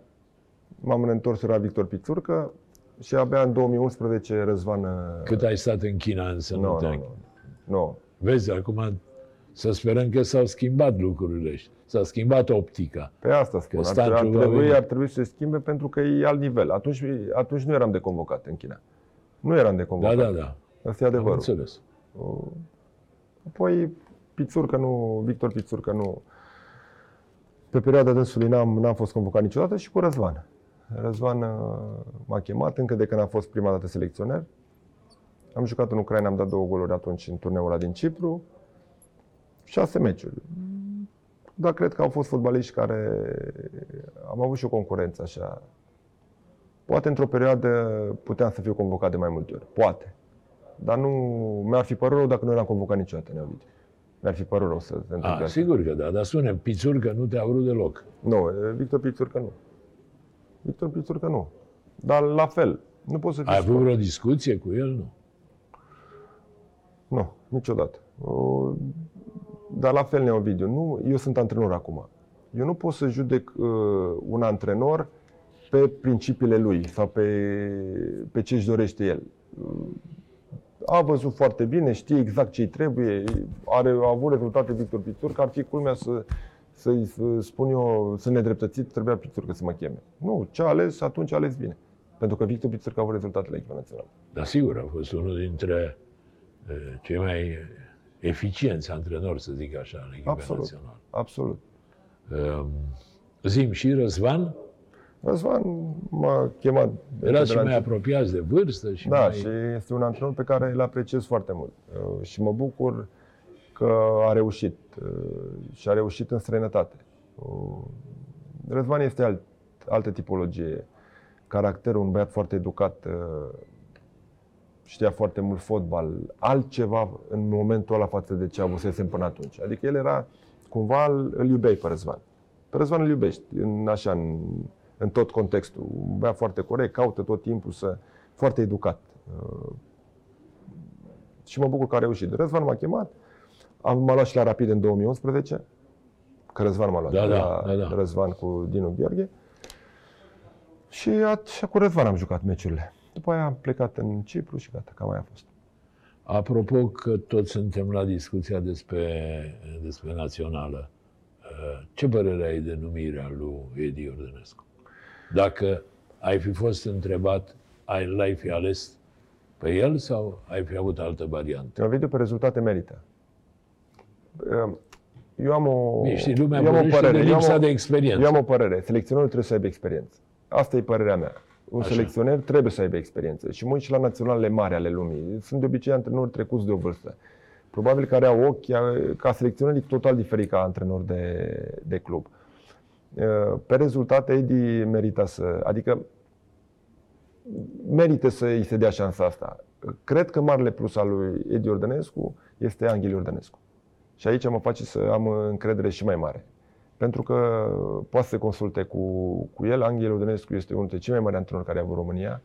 m-am întors la Victor Pițurcă și abia în 2011 Răzvan... uh, cât ai stat în China însă, Nu, nu, nu, te-ai... nu. Nu. Vezi, acum să sperăm că s-au schimbat lucrurile. S-a schimbat optica. Pe asta spun. Ar, stanciul ar, va trebui, veni. ar trebui să se schimbe pentru că e alt nivel. Atunci, atunci nu eram de convocat în China. Nu eram de Da, convocat. da, da. Asta e Am adevărul. înțeles. Apoi Pițurcă nu, Victor Pițurcă nu. Pe perioada dânsului n-am, n-am fost convocat niciodată și cu Răzvan. Răzvan uh, m-a chemat încă de când am fost prima dată selecționer. Am jucat în Ucraina, am dat două goluri atunci în turneul ăla din Cipru. Șase meciuri. Dar cred că au fost fotbaliști care am avut și o concurență așa. Poate într-o perioadă puteam să fiu convocat de mai multe ori. Poate. Dar nu mi-ar fi părut rău dacă nu eram convocat niciodată, Neovidiu. Mi-ar fi părut rău să se întâmple A, asta. sigur că da, dar spune, Pițurcă nu te-a vrut deloc. Nu, Victor Pițurcă nu. Victor Pițurcă nu. Dar la fel, nu pot să fiu Ai avut scurt. vreo discuție cu el? Nu. Nu, niciodată. O, dar la fel, Neovidiu, nu, eu sunt antrenor acum. Eu nu pot să judec uh, un antrenor pe principiile lui sau pe, pe ce își dorește el. Uh, A văzut foarte bine, știe exact ce-i trebuie, are, a avut rezultate Victor Pițurcă, ar fi culmea să, să-i să spun eu, să nedreptățit, trebuia Pițurcă să mă cheme. Nu, ce a ales, atunci a ales bine. Pentru că Victor Pițurcă a avut rezultate la echipa națională. Dar sigur, a fost unul dintre eh, cei mai eficienți antrenori, să zic așa, în echipa Absolut. națională. Absolut. Um, Zim și Răzvan, Răzvan m-a chemat. de erați și la mai început. apropiați de vârstă și Da, mai... și este un antrenor pe care îl apreciez foarte mult. Uh, Și mă bucur că a reușit. uh, Și a reușit în străinătate. Uh, Răzvan este alt, altă tipologie. Caracterul, un băiat foarte educat, uh, știa foarte mult fotbal, altceva în momentul ăla față de ce avusesem până atunci. Adică el era, cumva, îl îl iubeai pe Răzvan. Pe Răzvan îl iubești, în, așa, în, în tot contextul. Un băiat foarte corect, caută tot timpul să... foarte educat. Uh, Și mă bucur că a reușit. Răzvan m-a chemat, am, m-a luat și la Rapid în 2011, că Răzvan m-a luat, Da, da, la da, da. Răzvan cu Dinu Gheorghe. Și așa cu Răzvan am jucat meciurile. După aia am plecat în Cipru și gata, cam aia a fost. Apropo că toți suntem la discuția despre, despre națională, eh, ce părere ai de numirea lui Edi Ordănescu? Dacă ai fi fost întrebat, ai, l-ai fi ales pe el sau ai fi avut altă variantă? Eu video pe rezultate merită. Eu am o, Bine, știi, lumea eu am o vorbește de părere. Eu am lipsa o- de experiență. Eu am o părere. Selecționerul trebuie să aibă experiență. Asta e părerea mea. Un Așa. selecționer trebuie să aibă experiență. Și mă uit și la naționalele mari ale lumii. Sunt de obicei antrenori trecuți de o vârstă. Probabil care au ochi, ca selecționer e total diferit ca antrenor de, de club. Pe rezultate, Edi merită să... Adică merită să îi se dea șansa asta. Cred că marele plus al lui Edi Ordănescu este Anghel Iordănescu. Și aici mă face să am încredere și mai mare. Pentru că poate să se consulte cu, cu el. Anghel Iordănescu este unul dintre cei mai mari antrenori care a avut România.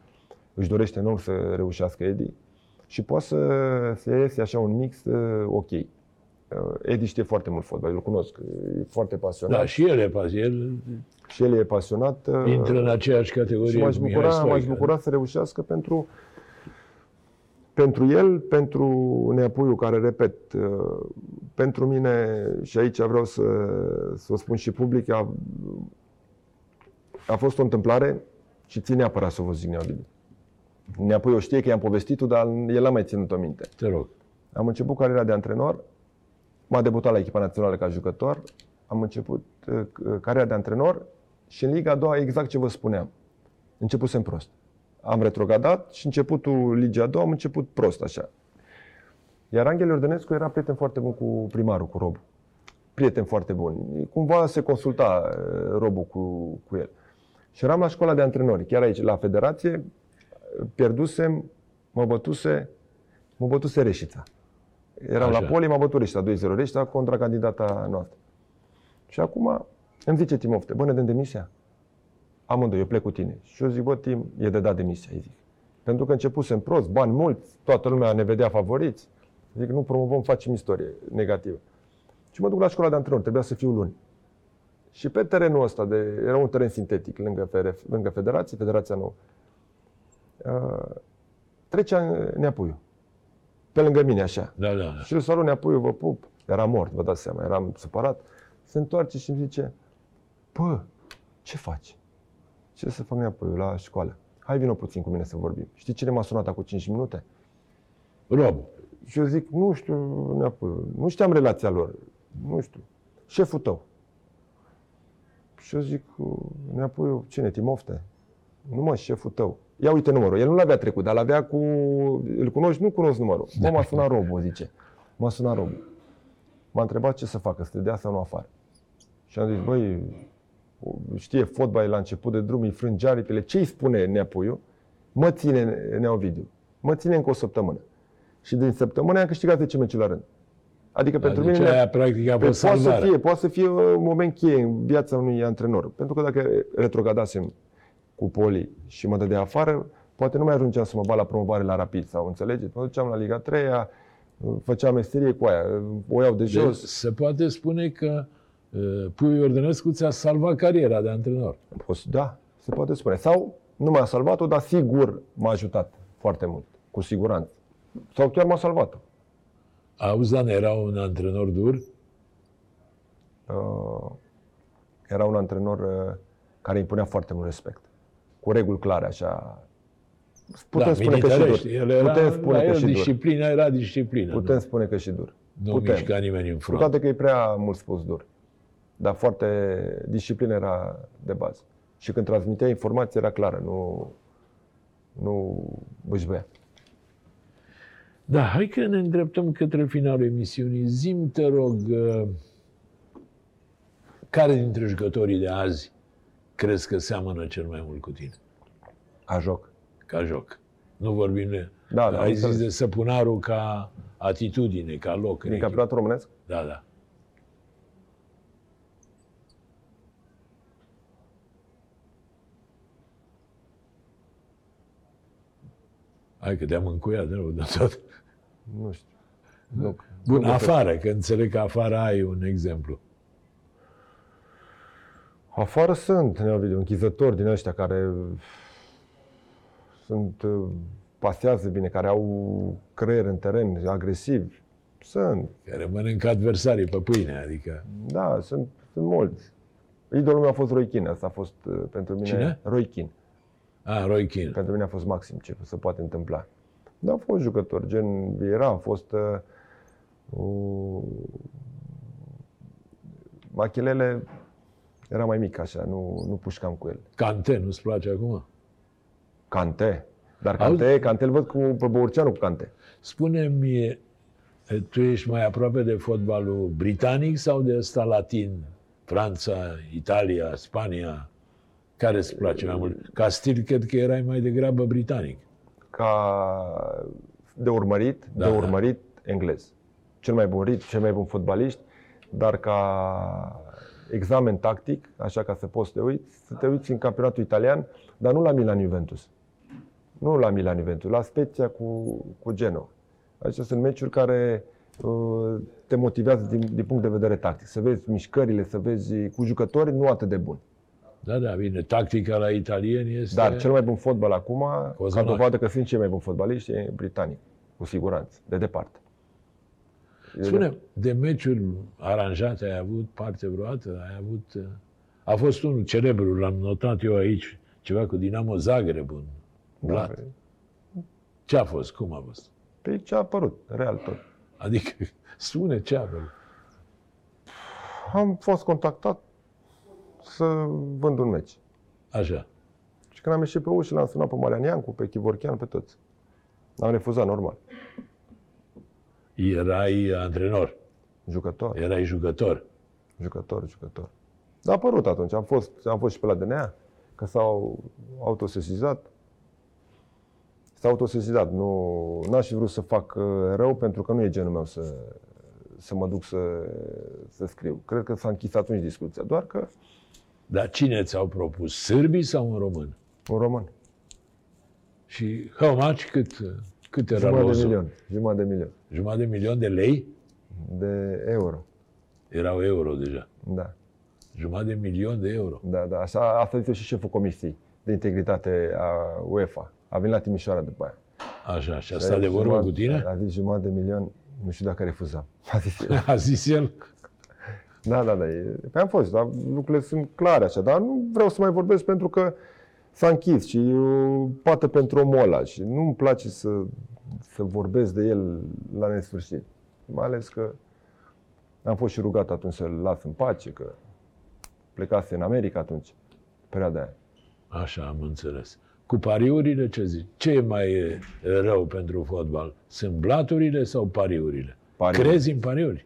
Își dorește enorm să reușească Edi. Și poate să, să iese așa un mix uh, ok. Uh, Edi știe foarte mult fotbal, eu îl cunosc, e foarte pasionat. Da, și el e pas, el Și el e pasionat. uh, intră în aceeași categorie și m-aș cu Mihai bucura, Stoica. m-aș bucura să reușească pentru, pentru el, pentru Neapuiu, care, repet, uh, pentru mine, și aici vreau să, să o spun și public, a, a fost o întâmplare și țin neapărat să vă zic, Neavidiu. Neapoi o știe că i-am povestit dar el n-a mai ținut-o minte. Te rog. Am început cariera de antrenor, m-a debutat la echipa națională ca jucător, am început uh, cariera de antrenor și în Liga a doua exact ce vă spuneam. Începusem prost. Am retrogradat și începutul Ligii a doua am început prost așa. Iar Angel Iordănescu era prieten foarte bun cu primarul, cu Rob. Prieten foarte bun. Cumva se consulta uh, Robul cu, cu el. Și eram la școala de antrenori, chiar aici, la federație, pierdusem, mă bătuse, mă bătuse Reșița. Eram Așa. la poli, m-a bătut Reșița, 2-0 Reșița contra candidata noastră. Și acum îmi zice Timofte, bă, ne dăm demisia? Amândoi, eu plec cu tine. Și eu zic, bă, Tim, e de dat demisia, îi zic. Pentru că începusem prost, bani mulți, toată lumea ne vedea favoriți. Zic, nu promovăm, facem istorie negativă. Și mă duc la școala de antrenor, trebuia să fiu luni. Și pe terenul ăsta, de, era un teren sintetic lângă, FRF, lângă federație, federația nouă, uh, trecea Neapuiu. Pe lângă mine, așa. Da, da, da. Și îl salut Neapuiu, vă pup. Era mort, vă dați seama, eram supărat. Se întoarce și îmi zice, bă, ce faci? Ce să fac Neapuiu la școală? Hai vină puțin cu mine să vorbim. Știi cine m-a sunat acum 5 minute? Rob. Și eu zic, nu știu, Neapuiu, nu știam relația lor. Nu știu. Șeful tău. Și eu zic, Neapuiu, cine, Timofte? Nu mă, șeful tău. Ia uite numărul. El nu l-avea trecut, dar l-avea cu... Îl cunoști? Nu cunosc numărul. Bă, m-a sunat robul, zice. M-a sunat robul. M-a întrebat ce să facă, să te dea sau nu afară. Și am zis, băi, știe fotbal la început de drum, îi frânge aripile. Ce îi spune Neapuiu? Mă ține Neovidiu. Mă ține încă o săptămână. Și din săptămână am câștigat 10 meciuri la rând. Adică pentru deci mine... Aia, practic, a fost poate să, fie, poate să fie un moment cheie în viața unui antrenor. Pentru că dacă retrogradasem cu Poli și mă dădea afară, poate nu mai ajungeam să mă bat la promovare la Rapid sau înțelegeți? Mă duceam la Liga 3 făceam meserie cu aia, o iau de deci jos. Deci, se poate spune că uh, Puiu Ordănescu ți-a salvat cariera de antrenor. Da, se poate spune. Sau nu m-a salvat-o, dar sigur m-a ajutat foarte mult, cu siguranță. Sau chiar m-a salvat-o. Auzan era un antrenor dur? Uh, era un antrenor uh, care impunea foarte mult respect cu reguli clare, așa. Putem da, spune că și dur. El era, Putem spune că și disciplina dur. era disciplină. Putem nu? spune că și dur. Nu Putem. mișca nimeni în front. Cu toate că e prea mult spus dur. Dar foarte... Disciplina era de bază. Și când transmitea informația era clară, nu, nu își bea. Da, hai că ne îndreptăm către finalul emisiunii. Zim, te rog, uh, care dintre jucătorii de azi crezi că seamănă cel mai mult cu tine? Ca joc. Ca joc. Nu vorbim de... Da, da, ai zis de Săpunarul ca atitudine, ca loc. Din campionatul românesc? Da, da. Hai că te-am încuiat de rău de tot. Nu știu. Nu, Bun, nu afară, că înțeleg că afară ai un exemplu. Afară sunt neovidiu, închizători din ăștia care sunt, uh, pasează bine, care au creier în teren, agresivi. Sunt. Care mănâncă adversarii pe pâine, adică... Da, sunt, sunt mulți. Idolul meu a fost Roy Keane, asta a fost uh, pentru mine... Cine? Roy Keane. Ah, Roy Keane. Pentru mine a fost maxim ce se poate întâmpla. Dar a fost jucător, gen Vieira, a fost... Uh, uh, Machelele era mai mic așa, nu, nu pușcam cu el. Cante, nu-ți place acum? Cante? Dar Cante, Auzi? Cante îl văd cu, pe Băurceanu cu Cante. Spune-mi, tu ești mai aproape de fotbalul britanic sau de ăsta latin? Franța, Italia, Spania? Care îți place mai mult? Ca stil, cred că erai mai degrabă britanic. Ca de urmărit, da, de da. urmărit da. englez. Cel mai bun rit, cel mai bun fotbalist, dar ca examen tactic, așa ca să poți să te uiți, să te uiți în campionatul italian, dar nu la Milan Juventus. Nu la Milan Juventus, la Spezia cu, cu Genoa. Acestea sunt meciuri care uh, te motivează din, din punct de vedere tactic. Să vezi mișcările, să vezi cu jucători nu atât de buni. Da, da, bine. Tactica la italieni este... Dar cel mai bun fotbal acum, Cozonac. ca dovadă că sunt cei mai buni fotbaliști, e britanic. Cu siguranță, de departe. Spune, de meciuri aranjate ai avut parte vreodată? Ai avut... Uh, a fost unul celebru, l-am notat eu aici, ceva cu Dinamo Zagreb, un blat. Da, Ce a fost? Cum a fost? Pe ce a apărut, real tot. Adică, spune ce a apărut. Am fost contactat să vând un meci. Așa. Și când am ieșit pe ușă, l-am sunat pe Marian Iancu, pe Chivorchean, pe toți. Am refuzat, normal. Erai antrenor, Jucător, erai jucător. jucător, jucător. Dar a apărut atunci. Am fost, am fost și pe la DNA, că s-au autosesizat. S-au autosesizat. Nu, n-aș fi vrut să fac uh, rău pentru că nu e genul meu să, să mă duc să, să scriu. Cred că s-a închis atunci discuția. Doar că Dar cine ți-au propus? Sârbii sau un român? un român. Și how much? Cât, cât era Jumătate de losul? milion. Jumătate de milion. Jumătate de milion de lei? De euro. Erau euro deja. Da. Jumătate de milion de euro. Da, da. Așa, asta zice și șeful comisiei de integritate a UEFA. A venit la Timișoara după aia. Așa, și a stat de vorbă Jumătate- cu tine? A zis jumătate de milion, nu știu dacă refuzam. A zis el. A zis el? Da, da, da. e- Păi am fost, dar lucrurile sunt clare așa. Dar nu vreau să mai vorbesc pentru că s-a închis și e o pată pentru omul ăla și nu-mi place să, să vorbesc de el la nesfârșit. Mai ales că am fost și rugat atunci să-l las în pace, că plecase în America atunci, perioada aia. Așa, am înțeles. Cu pariurile ce zici? Ce e mai e, rău pentru fotbal? Sunt blaturile sau pariurile? Pariuri. Crezi în pariuri?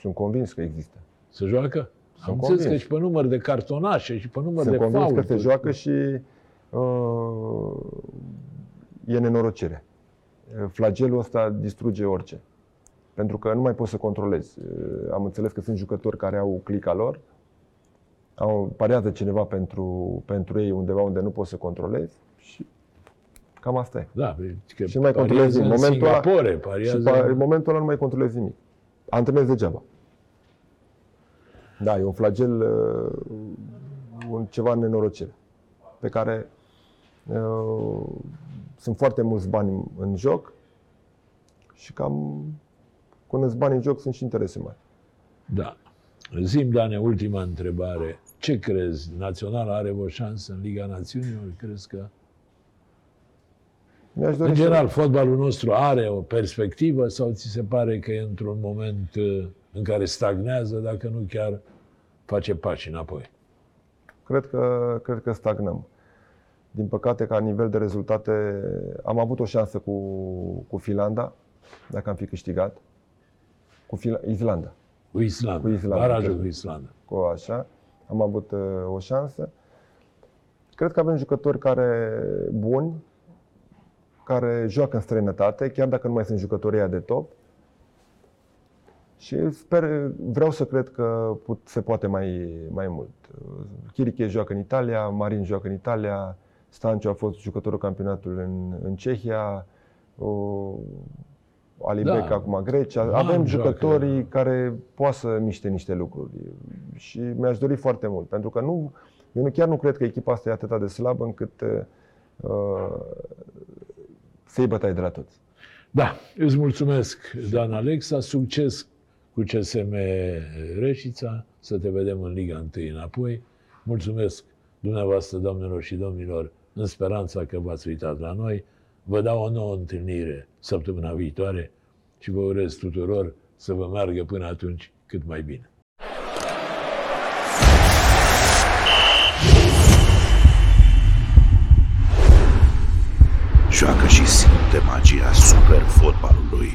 Sunt convins că există. Se joacă? Am înțeles convins. că și pe număr de cartonașe și pe număr Sunt de convins că faulturi. se joacă și uh, e nenorocire. Flagelul ăsta distruge orice. Pentru că nu mai poți să controlezi. Uh, Am înțeles că sunt jucători care au clica lor, au, parează cineva pentru, pentru ei undeva unde nu poți să controlezi și cam asta e. Da, că Și nu mai pariază controlezi în momentul ăla. Singapore, Și pariază... pa, în momentul ăla nu mai controlezi nimic. Antrenezi degeaba. Da, e un flagel, uh, un ceva în nenorocire, pe care uh, sunt foarte mulți bani în, în joc și cam când sunt bani în joc sunt și interese mari. Da. Zim, Dane, ultima întrebare. Ce crezi? Naționala are o șansă în Liga Națiunilor? Crezi că... Mi-aș dori În să- general, fotbalul nostru are o perspectivă sau ți se pare că e într-un moment uh, în care stagnează, dacă nu chiar face pași înapoi? Cred că, cred că stagnăm. Din păcate, ca nivel de rezultate, am avut o șansă cu, cu Finlanda, dacă am fi câștigat. Cu Fil- Islanda. Cu Islanda. Cu Islanda, Barajul cred. cu Islanda. cu așa, am avut uh, o șansă. Cred că avem jucători care buni, care joacă în străinătate, chiar dacă nu mai sunt jucătorii ăia de top. Și sper, vreau să cred că put, se poate mai, mai mult. Chiriche joacă în Italia, Marin joacă în Italia, Stanciu a fost jucătorul campionatului în, în Cehia, o, Alibec Da. acum Grecia. Man Avem joacă. jucătorii care poate să miște niște lucruri și mi-aș dori foarte mult, pentru că nu, eu nu, chiar nu cred că echipa asta e atât de slabă încât uh, să-i bătai de la toți. Da, îți mulțumesc, Dan Alexa, succes cu CSM Reșița, să te vedem în Liga 1 înapoi. Mulțumesc dumneavoastră, doamnelor și domnilor, în speranța că v-ați uitat la noi. Vă dau o nouă întâlnire săptămâna viitoare și vă urez tuturor să vă meargă până atunci cât mai bine. Joacă și simte magia super fotbalului.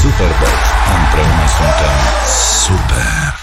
Superbox. Împreună suntem